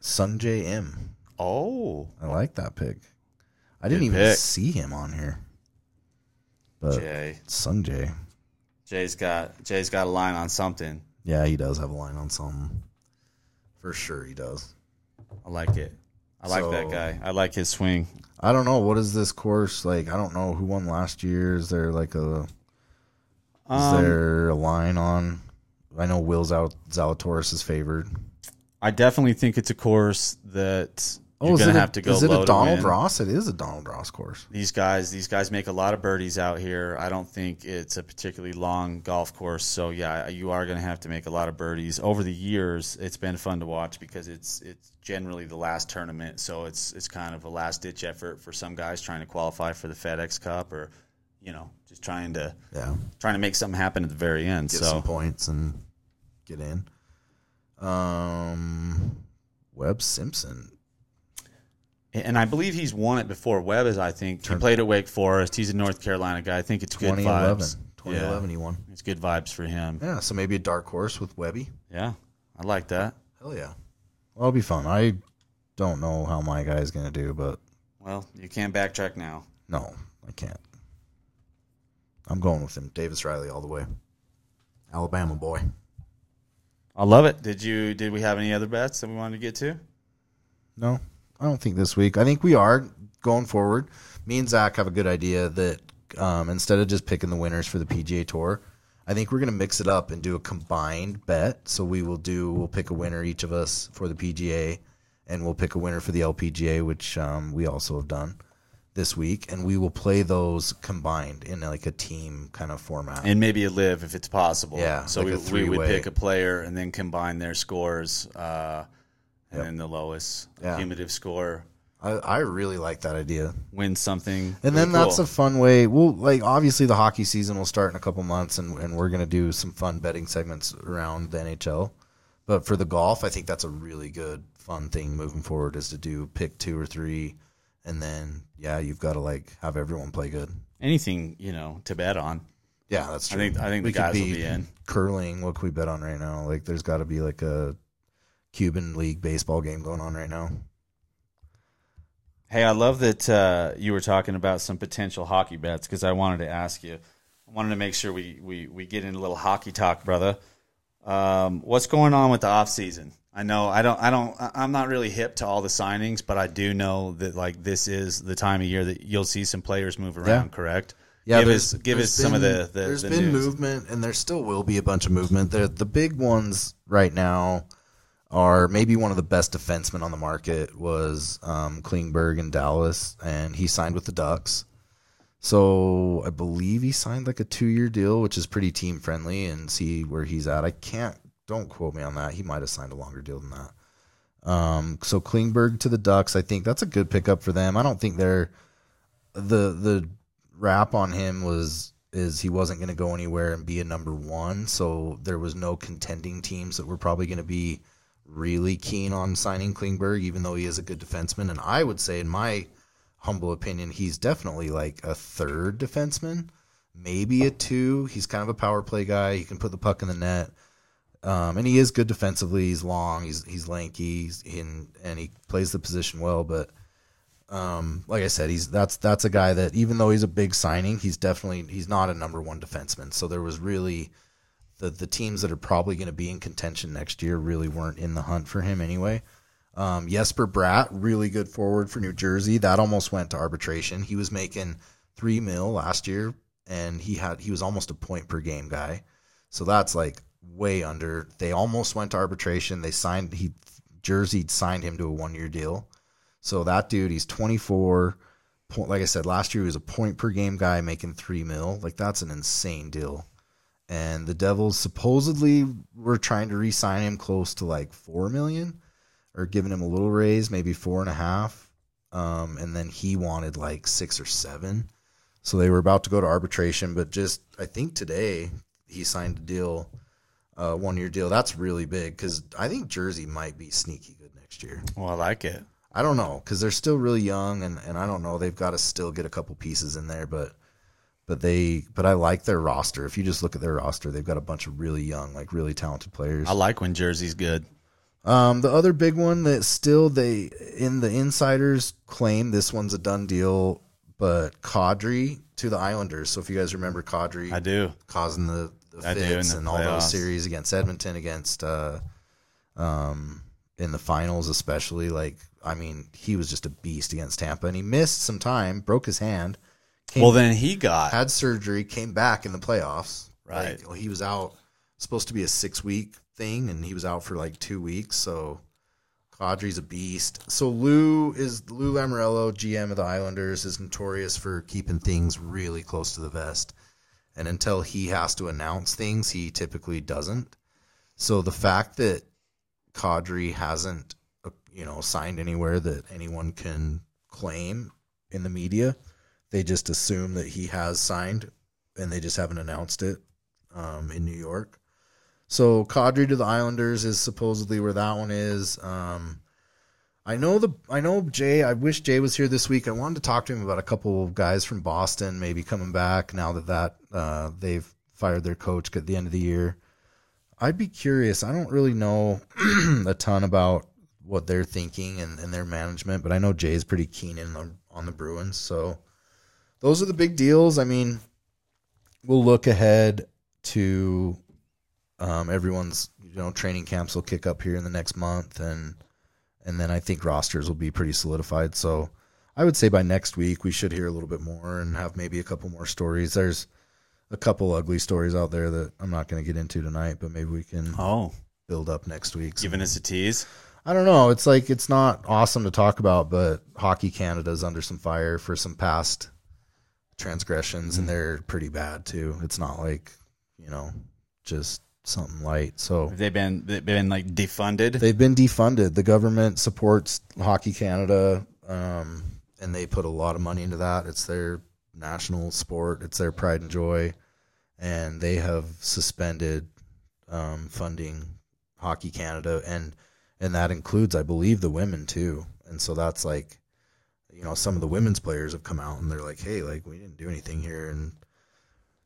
Sungjae Im. Oh, I like that pick. I didn't Good even pick. see him on here, but Jay. Sungjae. Jay's got Jay's got a line on something. Yeah, he does have a line on something. For sure, he does. I like it. I like that guy. I like his swing. I don't know what is this course like. I don't know who won last year. Is there like a is Um, there a line on? I know Will's out. Zalatoris is favored. I definitely think it's a course that Oh, you're gonna a- have to go Is it a Donald. Ross? It is a Donald Ross course. These guys, these guys make a lot of birdies out here. I don't think it's a particularly long golf course, so yeah, you are going to have to make a lot of birdies. Over the years, it's been fun to watch because it's it's generally the last tournament, so it's it's kind of a last ditch effort for some guys trying to qualify for the FedEx Cup or you know just trying to Yeah, trying to make something happen at the very end. get so some points and get in. Um, Webb Simpson. and I believe he's won it before. Webb is, I think, he played at Wake Forest. He's a North Carolina guy. I think it's good vibes. 2011 Yeah, he won. it's good vibes for him. Yeah, so maybe a dark horse with Webby. Yeah, I like that. Hell yeah. Well, it'll be fun. I don't know how my guy's going to do, but Well, you can't backtrack now. no, I can't. I'm going with him. Davis Riley all the way. Alabama boy. I love it. Did you? Did we have any other bets that we wanted to get to? No, I don't think this week. I think we are going forward. Me and Zach have a good idea that um, instead of just picking the winners for the PGA Tour, I think we're going to mix it up and do a combined bet. So we will do, we'll pick a winner each of us for the PGA, and we'll pick a winner for the LPGA, which um, we also have done this week, and we will play those combined in like a team kind of format. And maybe a LIV if it's possible. Yeah, So like we, we would pick a player and then combine their scores, uh, and then the lowest Yeah. cumulative score I, I really like that idea. Win something. And then that's cool. a fun way. We'll like obviously the hockey season will start in a couple months, and, and we're gonna do some fun betting segments around the NHL. But for the golf, I think that's a really good fun thing moving forward is to do pick two or three, and then yeah, you've got to like have everyone play good. anything you know to bet on. Yeah, that's true. I think- I think the could guys will be in. curling. What can we bet on right now? Like, there's got to be like a Cuban League baseball game going on right now. Hey, I love that uh, you were talking about some potential hockey bets because I wanted to ask you. I wanted to make sure we, we, we get into a little hockey talk, brother. Um, what's going on with the off season? I know I don't I don't I'm not really hip to all the signings, but I do know that like this is the time of year that you'll see some players move around. Yeah. Correct? Yeah, give us give us some of the the, There's the been news. movement, and there still will be a bunch of movement. The the big ones right now are maybe one of the best defensemen on the market was um, Klingberg in Dallas, and he signed with the Ducks. So I believe he signed like a two year deal, which is pretty team friendly, and see where he's at. I can't don't quote me on that. He might have signed a longer deal than that. Um, so Klingberg to the Ducks, I think that's a good pickup for them. I don't think they're the the rap on him was is he wasn't going to go anywhere and be a number one. So there was no contending teams that were probably going to be really keen on signing Klingberg, even though he is a good defenseman. And I would say, in my humble opinion, he's definitely like a third defenseman, maybe a two. He's kind of a power play guy. He can put the puck in the net. Um, and he is good defensively. He's long. He's he's lanky. He's in, and he plays the position well. But um, like I said, he's that's that's a guy that even though he's a big signing, he's definitely he's not a number one defenseman. So there was really the the teams that are probably going to be in contention next year really weren't in the hunt for him anyway. Um, Jesper Bratt, really good forward for New Jersey. That almost went to arbitration. He was making three mil last year, and he had he was almost a point per game guy. So that's like way under. They almost went to arbitration. They signed he Jersey signed him to a one year deal. So that dude, he's 24. Point, like I said, last year he was a point per game guy making three mil. Like that's an insane deal. And the Devils supposedly were trying to re-sign him close to like four million, or giving him a little raise, maybe four and a half. Um, and then he wanted like six or seven. So they were about to go to arbitration, but just I think today he signed a deal, uh, one year deal. That's really big because I think Jersey might be sneaky good next year. Well, I like it. I don't know because they're still really young, and, and I don't know. They've got to still get a couple pieces in there, but but they but I like their roster. If you just look at their roster, they've got a bunch of really young, like really talented players. I like when Jersey's good. Um, the other big one that still they in the insiders claim this one's a done deal, but Kadri to the Islanders. So if you guys remember Kadri, I do. causing the, the I do, in fits the and all those series against Edmonton, against uh, um, in the finals especially. Like, I mean, he was just a beast against Tampa, and he missed some time, broke his hand, came, Well, then he got had surgery, came back in the playoffs. Right. Like, he was out supposed to be a six week thing, and he was out for like two weeks. So. Kadri's a beast. So Lou is Lou Lamoriello, GM of the Islanders, is notorious for keeping things really close to the vest and until he has to announce things, he typically doesn't. So the fact that Kadri hasn't, uh, you know, signed anywhere that anyone can claim in the media, they just assume that he has signed, and they just haven't announced it um, in New York. So Kadri to the Islanders is supposedly where that one is. Um, I know the I know Jay. I wish Jay was here this week. I wanted to talk to him about a couple of guys from Boston maybe coming back now that that uh, they've fired their coach at the end of the year. I'd be curious. I don't really know a ton about what they're thinking and, and their management, but I know Jay's pretty keen in on, on the Bruins. So those are the big deals. I mean, we'll look ahead to um, everyone's you know training camps will kick up here in the next month, and and then I think rosters will be pretty solidified. So I would say by next week we should hear a little bit more and have maybe a couple more stories. There's a couple ugly stories out there that I'm not going to get into tonight, but maybe we can oh build up next week. giving us a tease. I don't know. It's like it's not awesome to talk about, but Hockey Canada's under some fire for some past transgressions, and mm. they're pretty bad too. It's not like you know just something light. So they've they been they've been like defunded? they've been defunded. The government supports Hockey Canada, um, and they put a lot of money into that. It's their national sport. It's their pride and joy, and they have suspended um, funding Hockey Canada, and and that includes, I believe, the women too. And so that's like, you know, some of the women's players have come out and they're like, hey, like we didn't do anything here, and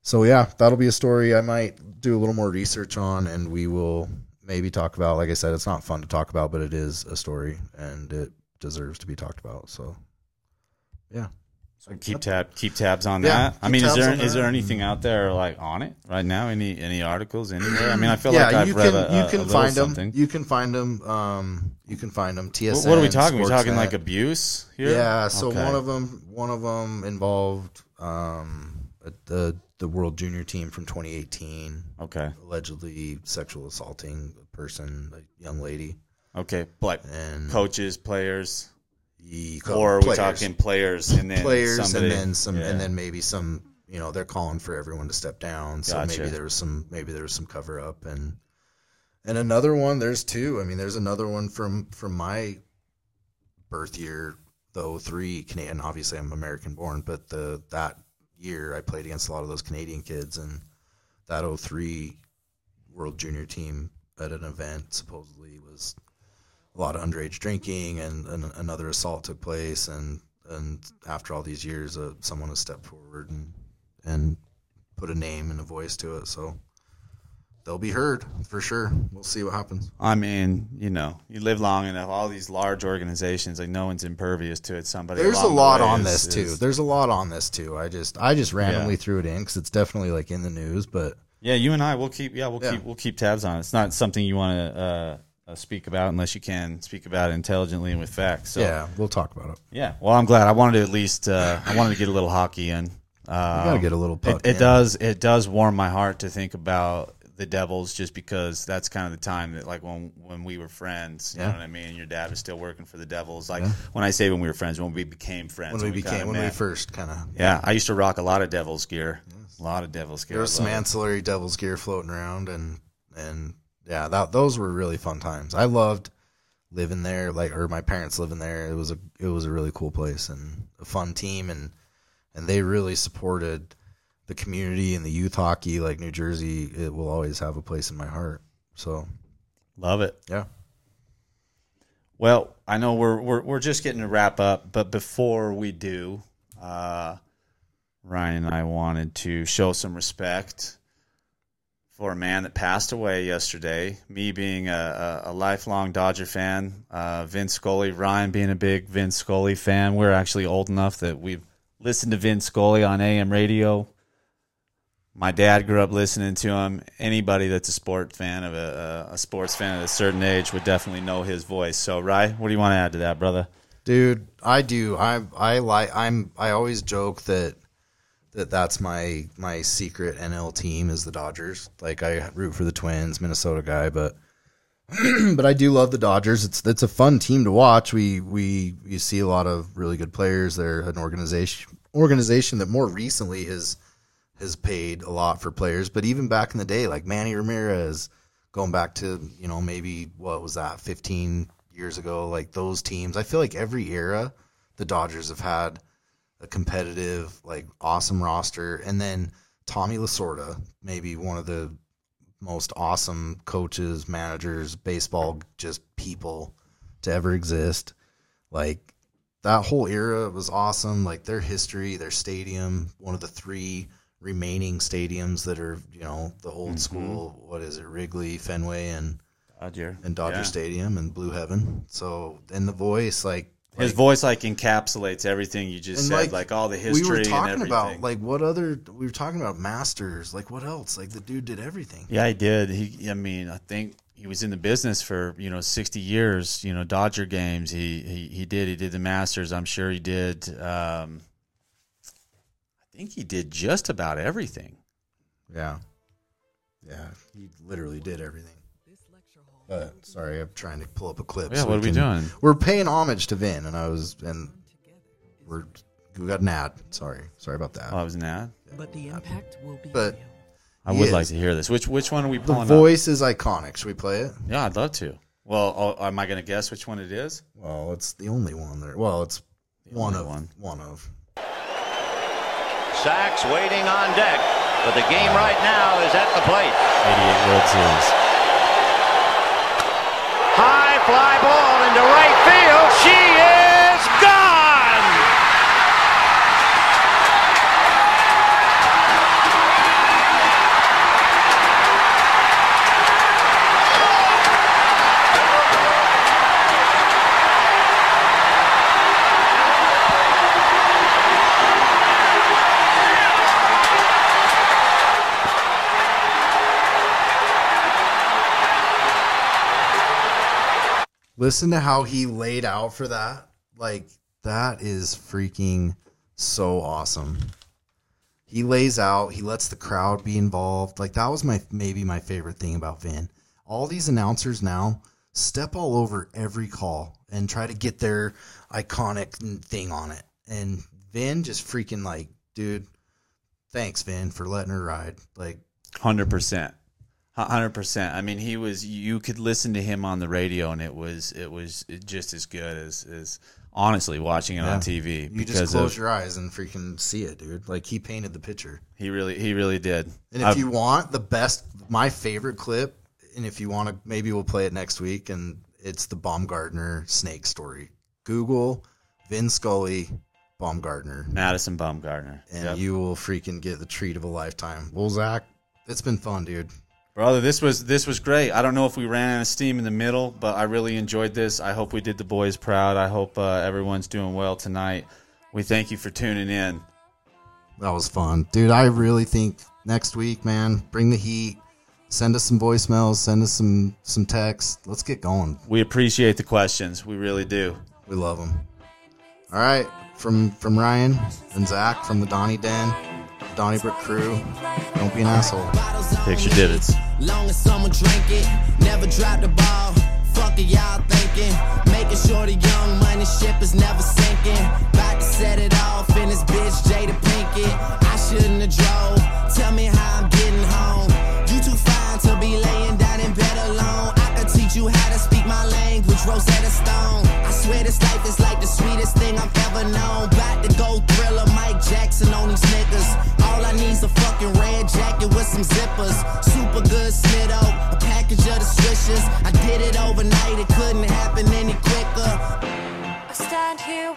so yeah, that'll be a story I might do a little more research on, and we will maybe talk about. Like I said, it's not fun to talk about, but it is a story, and it deserves to be talked about. So, yeah, So keep tab keep tabs on Yeah, that. I mean, is there is there anything out there like on it right now? Any any articles anywhere? I mean, I feel yeah, like I've you read can a, you can a find something. them. You can find them. Um, you can find them. TSN. What, what are we talking? We're talking like abuse here. Yeah, so Okay. one of them, one of them involved um, the the World Junior team from 2018 Okay. allegedly sexual assaulting a person, a young lady, Okay. Like and coaches, players, he, or are we talking players and then players somebody, and then some Yeah. and then maybe some you know they're calling for everyone to step down so Gotcha. maybe there was some maybe there was some cover up and and another one there's two i mean there's another one from from my birth year the 03 canadian obviously i'm american born but the that year i played against a lot of those canadian kids and that 03 world junior team at an event supposedly was a lot of underage drinking and, and another assault took place and and after all these years uh, someone has stepped forward and and put a name and a voice to it. So they'll be heard for sure we'll see what happens I mean, you know, you live long enough. All these large organizations, like no one's impervious to it. Somebody. there's a along the lot on is- this too there's a lot on this too i just i just randomly Yeah. threw it in because it's definitely like in the news but Yeah, you and I will keep. Yeah, we'll Yeah. keep. We'll keep tabs on it. It's not something you want to uh, uh, speak about unless you can speak about it intelligently and with facts. So, yeah we'll talk about it Yeah. Well, I'm glad. I wanted to at least. Uh, I wanted to get a little hockey in. Uh, gotta get a little puck It, it does. It does warm my heart to think about the Devils, just because that's kind of the time that, like, when when we were friends. You Yeah. know what I mean? Your dad was still working for the Devils. Like when I say when we were friends, when we became friends, when we kinda became when we first kind of Yeah, I used to rock a lot of Devils gear. A lot of Devils gear. there was some ancillary devil's gear floating around and and yeah that those were really fun times i loved living there like or my parents living there it was a it was a really cool place and a fun team and and they really supported the community and the youth hockey like new jersey it will always have a place in my heart so Love it. yeah Well, I know we're we're we're just getting to wrap up, but before we do, uh, Ryan and I wanted to show some respect for a man that passed away yesterday. Me being a, a, a lifelong Dodger fan, uh, Vin Scully, Ryan being a big Vin Scully fan. We're actually old enough that we've listened to Vin Scully on AM radio. My dad grew up listening to him. Anybody that's a sport fan of a, a, sports fan at a certain age would definitely know his voice. So, Rye, what do you want to add to that, brother? dude i do i i like i'm i always joke that that that's my my secret nl team is the dodgers like i root for the twins minnesota guy but but i do love the dodgers it's it's a fun team to watch we we you see a lot of really good players they're an organization organization that more recently has has paid a lot for players. But even back in the day like manny ramirez going back to you know maybe what was that 15 years ago like those teams i feel like every era the dodgers have had a competitive like awesome roster. And then tommy lasorda maybe one of the most awesome coaches managers baseball just people to ever exist. Like that whole era was awesome. Like their history their stadium one of the three remaining stadiums that are you know the old school what is it wrigley fenway and Dodger. and Dodger Yeah. Stadium and Blue Heaven. So and the voice, like His like- voice like encapsulates everything you just said, like, all the history. we were talking about like what other we were talking about masters, like what else? Like the dude did everything. Yeah, he did. He, I mean, I think he was in the business for you know sixty years. You know, Dodger games. He he he did. He did the Masters. I'm sure he did. Um, think he did just about everything. Yeah, yeah, he literally did everything. But sorry, I'm trying to pull up a clip. Yeah, what are we can- doing? We're paying homage to Vin, and I was and we're we got an ad. Sorry, sorry about that. Oh, I was an ad. But the impact will be But real. I would is. like to hear this. Which which one are we the pulling? up? voice is iconic. Should we play it? Yeah, I'd love to. Well, oh, am I going to guess which one it is? Well, it's the only one there. Well, it's one only of one. one of. Sax waiting on deck, but the game right now is at the plate. 88 World Series. High fly ball into right field. She is Listen to how he laid out for that. Like that is freaking so awesome. He lays out. He lets the crowd be involved. Like that was my maybe my favorite thing about Vin. All these announcers now step all over every call and try to get their iconic thing on it. And Vin just freaking like, dude, thanks Vin for letting her ride. Like Hundred percent, hundred percent. I mean, he was. You could listen to him on the radio, and it was it was just as good as as honestly watching it on TV you just close of, your eyes and freaking see it, dude. Like he painted the picture. he really he really did. And if I've- you want the best, my favorite clip, and if you want to, maybe we'll play it next week, and it's the Bumgarner snake story. Google Vin Scully Bumgarner, Madison Bumgarner, and Yep. you will freaking get the treat of a lifetime. Well, Zach, it's been fun, dude. Brother, this was this was great. I don't know if we ran out of steam in the middle, but I really enjoyed this. I hope we did the boys proud. I hope uh, everyone's doing well tonight. We thank you for tuning in. That was fun, dude. I really think next week, man, bring the heat. Send us some voicemails. Send us some some text. Let's get going. We appreciate the questions. We really do. We love them. All right, from from Ryan and Zach from the Donnie Den, Donniebrook crew. Don't be an asshole. Fix your divots. Long as someone drink it, never drop the ball. Fuck it, y'all thinking. Making sure the young money ship is never sinking. About to set it off in this bitch, Jada Pinkett. I shouldn't have drove. Tell me how I'm getting home. You too fine to be laying down in bed alone. I could teach you how to speak my language, Rosetta Stone. I swear this life is like the sweetest thing I've ever known. About to go thriller, Mike Jackson on these niggas. All I need's a fucking red jacket with some zippers. Super good Smitto, a package of the swishers. I did it overnight, it couldn't happen any quicker. I stand here